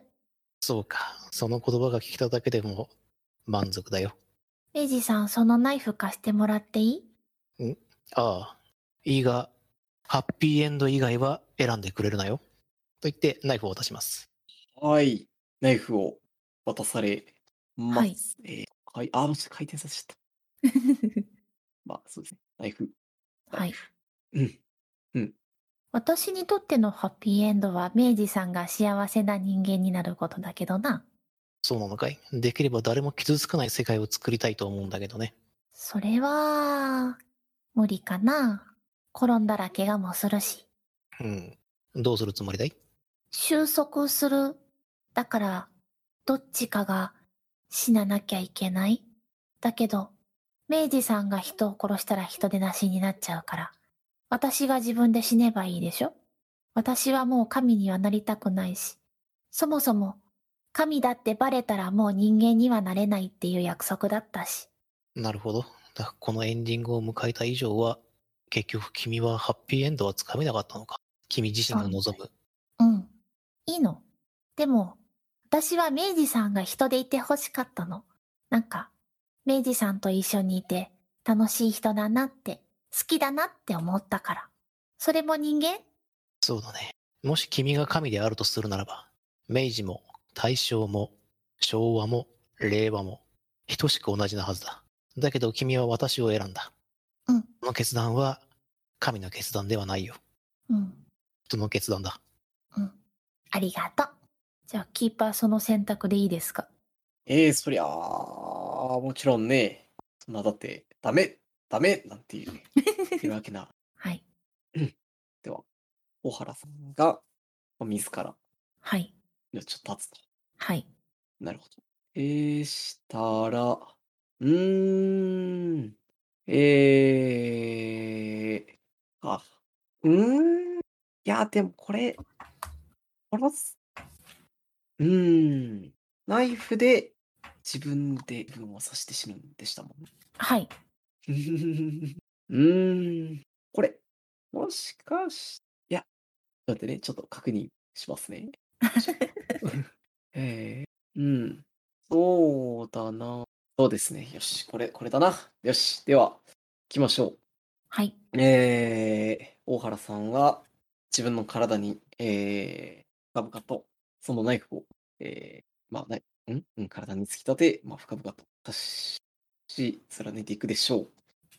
そうか、その言葉が聞けただけでも満足だよ。明治さん、そのナイフ貸してもらっていい？ああ、いいが、ハッピーエンド以外は選んでくれるなよ。と言ってナイフを渡します。はい。ナイフを渡されます。はいえーはい。あ、もし回転させちゃった。まあ、そうですね。ナイフ。はい。うん。私にとってのハッピーエンドは明治さんが幸せな人間になることだけどな。そうなのかい？できれば誰も傷つかない世界を作りたいと思うんだけどね。それは、無理かな。転んだら怪我もするし。うん。どうするつもりだい？収束する。だから、どっちかが死ななきゃいけない？だけど、明治さんが人を殺したら人でなしになっちゃうから、私が自分で死ねばいいでしょ？私はもう神にはなりたくないし、そもそも、神だってバレたらもう人間にはなれないっていう約束だったし。なるほど。だこのエンディングを迎えた以上は、結局君はハッピーエンドはつかめなかったのか？君自身の望む。うん。いいの。でも、私は明治さんが人でいて欲しかったの。なんか、明治さんと一緒にいて楽しい人だなって、好きだなって思ったから。それも人間？そうだね。もし君が神であるとするならば、明治も大正も昭和も令和も等しく同じなはずだ。だけど君は私を選んだ。うん。この決断は神の決断ではないよ。うん。人の決断だ。うん。ありがとう。じゃあ、キーパーその選択でいいですか？えー、そりゃあ、もちろんね、そんなだって、ダメ、ダメなんていう、いうわけな。はい。では、大原さんが、まあ自ら、はい。命を絶つと。はい。なるほど。えー、したら、うーん、えー、あ、うーん、いや、でもこれ、殺す、うーん、ナイフで自分で自分を刺してしまうんでしたもんね。はい。うーん、これ、もしかし、いや、だってね、ちょっと確認しますね。えー、うん、そうだな。そうですね。よし、これ、これだな。よし、では、行きましょはい。う。えー、大原さんは、自分の体に、えー、深々と、そのナイフを、えー、まあ、ナイん？うん、体に突き立て、まあ、深々と刺し、貫いていくでしょう。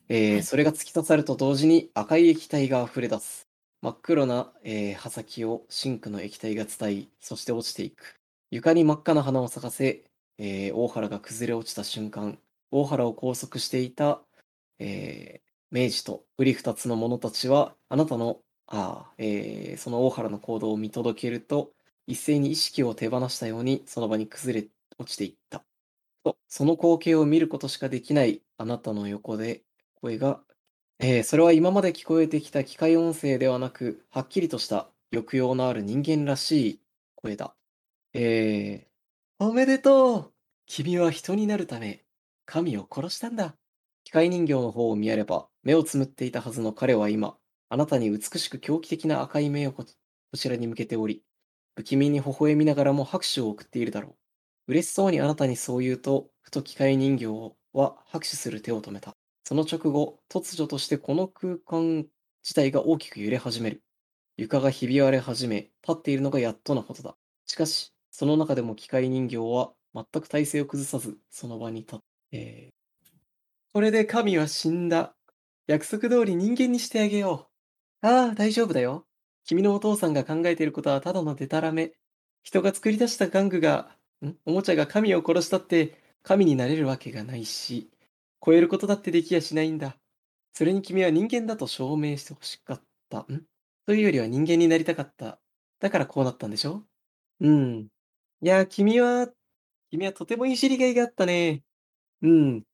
えーはいそれが突き刺さると同時に赤い液体が溢れ出す。真っ黒な、えー刃先をシンクの液体が伝い、そして落ちていく。床に真っ赤な花を咲かせ、えー大原が崩れ落ちた瞬間、大原を拘束していた、えー明治と瓜二つの者たちは、あなたの、あえーその大原の行動を見届けると、一斉に意識を手放したようにその場に崩れ落ちていった。と、その光景を見ることしかできないあなたの横で声が、えーそれは今まで聞こえてきた機械音声ではなく、はっきりとした抑揚のある人間らしい声だ。えー、おめでとう君は人になるため、神を殺したんだ。機械人形の方を見やれば、目をつむっていたはずの彼は今、あなたに美しく狂気的な赤い目をこちらに向けており、不気味に微笑みながらも拍手を送っているだろう。嬉しそうにあなたにそう言うと、ふと機械人形は拍手する手を止めた。その直後、突如としてこの空間自体が大きく揺れ始める。床がひび割れ始め、立っているのがやっとのことだ。しかし、その中でも機械人形は全く体勢を崩さず、その場に立って、えーこれで神は死んだ。約束通り人間にしてあげよう。ああ、大丈夫だよ。君のお父さんが考えていることはただのデタラメ。人が作り出した玩具が、ん？おもちゃが神を殺したって神になれるわけがないし、超えることだってできやしないんだ。それに君は人間だと証明してほしかった。ん？というよりは人間になりたかった。だからこうなったんでしょ？うん。いや、君は、君はとてもいじりがいがあったね。うん。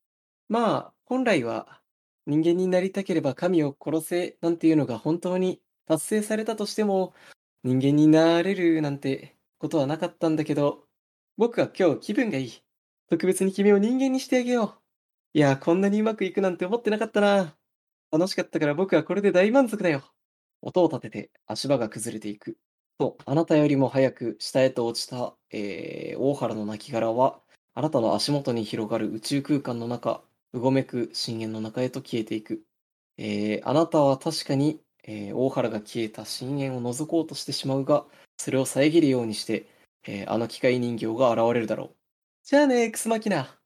まあ、本来は人間になりたければ神を殺せなんていうのが本当に達成されたとしても人間になれるなんてことはなかったんだけど、僕は今日気分がいい。特別に君を人間にしてあげよう。いや、こんなにうまくいくなんて思ってなかったな。楽しかったから僕はこれで大満足だよ。音を立てて足場が崩れていく。と、あなたよりも早く下へと落ちた、えー、大原の亡骸は、あなたの足元に広がる宇宙空間の中、うごめく深淵の中へと消えていく。えー、あなたは確かに、えー、大原が消えた深淵を覗こうとしてしまうが、それを遮るようにして、えー、あの機械人形が現れるだろう。じゃあね、エクスマキナ。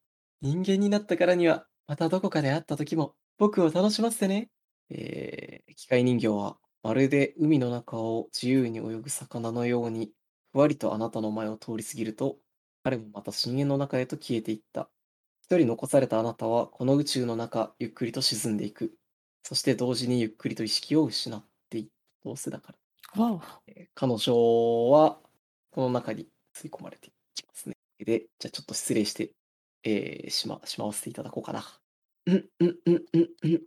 人間になったからには、またどこかで会った時も、僕を楽しませてね。えー、機械人形は、まるで海の中を自由に泳ぐ魚のように、ふわりとあなたの前を通り過ぎると、彼もまた深淵の中へと消えていった。一人残されたあなたは、この宇宙の中、ゆっくりと沈んでいく。そして同時にゆっくりと意識を失っていった。どうせだから。えー彼女は、この中に吸い込まれていきますね。で、じゃあちょっと失礼して、えーしま、しまわせていただこうかな。うん、うん、うん、うん、うん、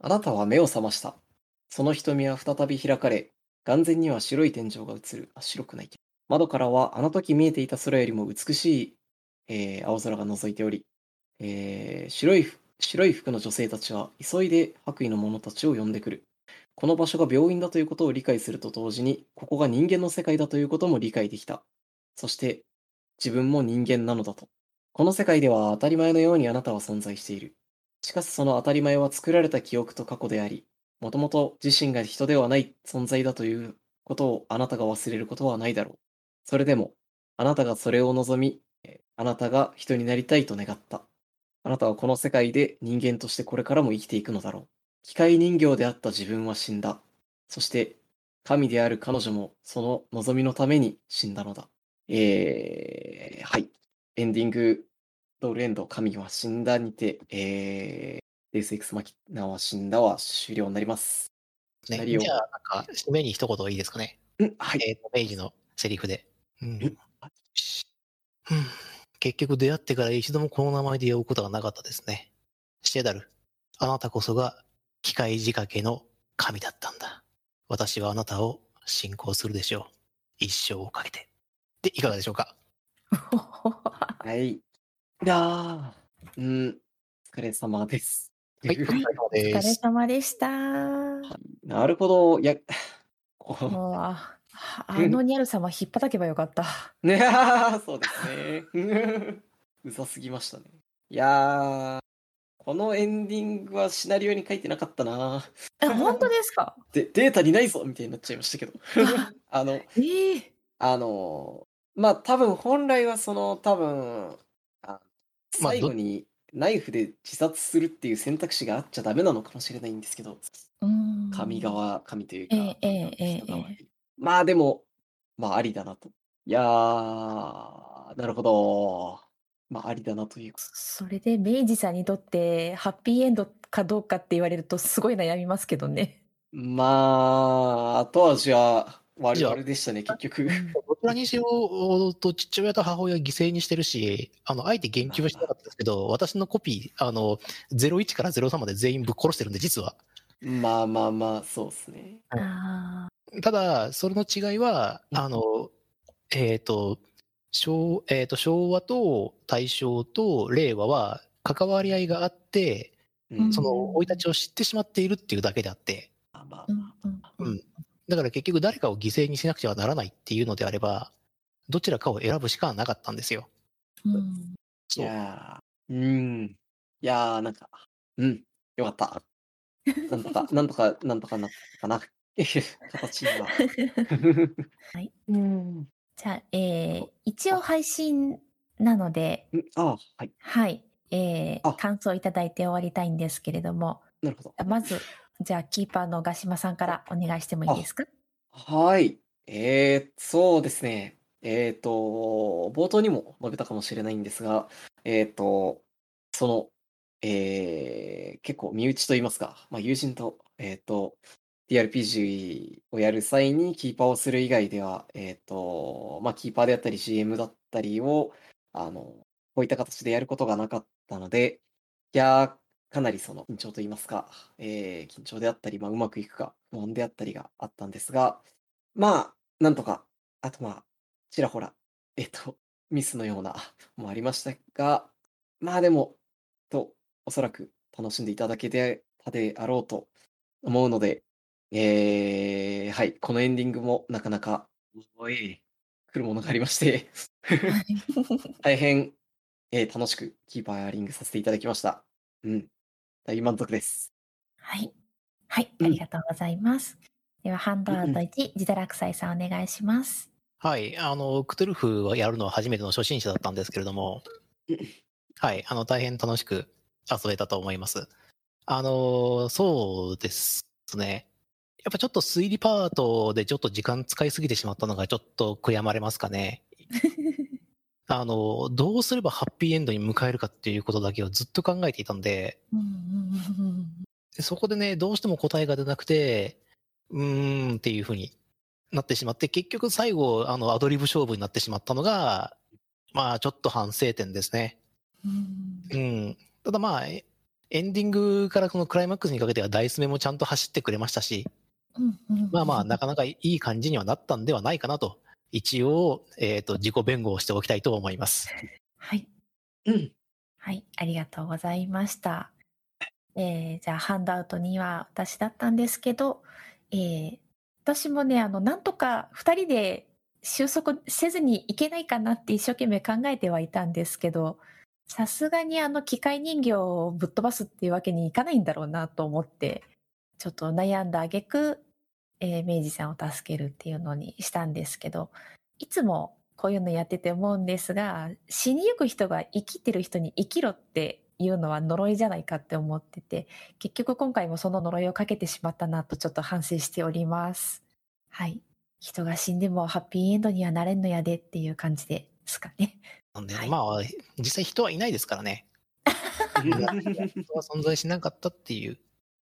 あなたは目を覚ました。その瞳は再び開かれ、眼前には白い天井が映る。あ、白くないけど。窓からはあの時見えていた空よりも美しい、えー青空が覗いており、えー白い、白い服の女性たちは急いで白衣の者たちを呼んでくる。この場所が病院だということを理解すると同時に、ここが人間の世界だということも理解できた。そして、自分も人間なのだと。この世界では当たり前のようにあなたは存在している。しかしその当たり前は作られた記憶と過去であり、もともと自身が人ではない存在だということをあなたが忘れることはないだろう。それでも、あなたがそれを望み、あなたが人になりたいと願った。あなたはこの世界で人間としてこれからも生きていくのだろう。機械人形であった自分は死んだ。そして、神である彼女もその望みのために死んだのだ。えー、はい。エンディング、ドールエンド、神は死んだにて、えー、デウスエクスマキナは死んだは終了になります。ね、じゃあ、なんか、締めに一言いいですかね。うん、はい。えっ、と、明治のセリフで。うんうんうん結局出会ってから一度もこの名前で呼ぶことがなかったですね。シェダル、あなたこそが機械仕掛けの神だったんだ。私はあなたを信仰するでしょう。一生をかけて。で、いかがでしょうか？はい。いやー、うん、お疲れ様です。はい、お疲れ様でした。なるほど。いや、もう、ああのニャル様引っ叩けばよかった。ねあそうですね。うざすぎましたね。いやー、このエンディングはシナリオに書いてなかったな。え、本当ですか？で、データにないぞみたいになっちゃいましたけど。あの、ええあの、まあ多分本来はその多分、あまあど最後にナイフで自殺するっていう選択肢があっちゃダメなのかもしれないんですけど、うん神側、神というか、ええええええ人側にまあでも、まあありだなと。いやー、なるほど。まあありだなという。それで明治さんにとってハッピーエンドかどうかって言われるとすごい悩みますけどね。まあ、後味は悪じゃあ々でしたね、結局。どちらにしろ、と父親と母親を犠牲にしてるし、あの、あえて言及はしなかったですけど、私のコピー、あの、01から03まで全員ぶっ殺してるんで、実は。まあまあまあ、そうですね。あただ、それの違いは、うん。あの、えっ、と、昭えーと昭和と大正と令和は関わり合いがあって、うん。その生い立ちを知ってしまっているっていうだけであって、まあまあだから結局誰かを犠牲にしなくてはならないっていうのであれば、どちらかを選ぶしかなかったんですよ。うんい。やー、うん。いやー、なんか、うん、よかった。なんとか、なんとか、なんとかなったかな。形には。はい。うん。じゃあ、えー一応配信なので、うんああ、はい。はい、えーあ感想いただいて終わりたいんですけれども、なるほど。まず、じゃあ、キーパーのガシマさんからお願いしてもいいですか？はい。えー、そうですね。えっと、冒頭にも述べたかもしれないんですが、えっと、その、えー、結構身内と言いますか、まあ、友人と、えっと、TRPG をやる際にキーパーをする以外では、えっと、まあ、キーパーであったり GM だったりを、あの、こういった形でやることがなかったので、いやー、かなりその緊張と言いますか、えー緊張であったり、まあ、うまくいくか不安であったりがあったんですが、まあ、なんとか、あとまあ、ちらほら、えっと、ミスのようなもありましたが、まあでも、と、おそらく楽しんでいただけてたであろうと思うので、えー、はい、このエンディングもなかなか、おい、来るものがありまして、大変、えー楽しくキーパーリングさせていただきました。うん、大満足です。はい。はい、うんありがとうございます。では、ハンドアウト1、ジダラクサイさんお願いします。はい。あの、クトゥルフはやるのは初めての初心者だったんですけれどもうん、はい。あの、大変楽しく遊べたと思います。あの、そうですね。やっぱちょっと推理パートでちょっと時間使いすぎてしまったのがちょっと悔やまれますかね。あの、どうすればハッピーエンドに迎えるかっていうことだけをずっと考えていたんで、でそこでね、どうしても答えが出なくて、うーんっていう風になってしまって、結局最後、あの、アドリブ勝負になってしまったのが、まあ、ちょっと反省点ですね。うんうん。ただまあ、えエンディングからこのクライマックスにかけてはダイス目もちゃんと走ってくれましたし、まあまあ、なかなかいい感じにはなったんではないかなと、一応、えっ、と、自己弁護をしておきたいと思います。はい。うん、はい、ありがとうございました。えーじゃあ、ハンドアウト2は私だったんですけど、えー私もね、あの、なんとか2人で収束せずにいけないかなって一生懸命考えてはいたんですけど、さすがにあの機械人形をぶっ飛ばすっていうわけにいかないんだろうなと思って、ちょっと悩んだ挙句、えー明治さんを助けるっていうのにしたんですけど、いつもこういうのやってて思うんですが、死にゆく人が生きてる人に生きろっていうのは呪いじゃないかって思ってて、結局今回もその呪いをかけてしまったなとちょっと反省しております。はい。人が死んでもハッピーエンドにはなれんのやでっていう感じですかね。なんで、はいまあ、実際人はいないですからね。人は存在しなかったっていう。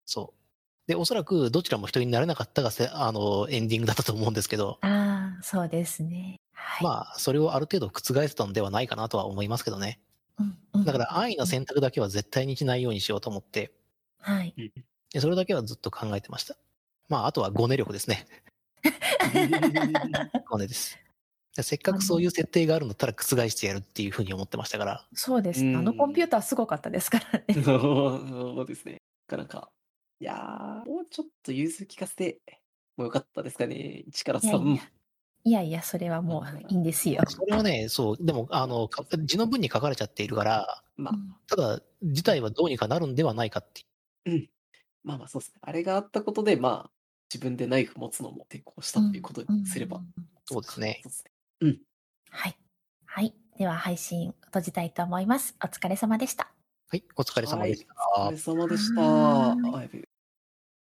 そう。で、おそらくどちらも人になれなかったがせ、あの、エンディングだったと思うんですけど、ああ、そうですね。はい。まあ、それをある程度覆せたのではないかなとは思いますけどね。うんうんだから、安易な選択だけは絶対にしないようにしようと思って、はい。でそれだけはずっと考えてました。まあ、あとはごね力ですね。ごねです。でせっかくそういう設定があるんだったら覆してやるっていうふうに思ってましたから、そうですあのコンピューターすごかったですからね。そうですね。なかなか。いやー、もうちょっと融通聞かせてもよかったですかね。1から3。いやい やいやいや、それはもういいんですよ。それはね、そう、でも、あの、か字の文に書かれちゃっているから、まあ、うんただ、自体はどうにかなるんではないかっていう。まあまあそうですね。あれがあったことで、まあ、自分でナイフ持つのも抵抗したということにすれば。うんうんうんそうですねそうですね。はい。はい。では配信閉じたいと思います。お疲れ様でした。はい、お疲れ様でした。お疲れ様でした。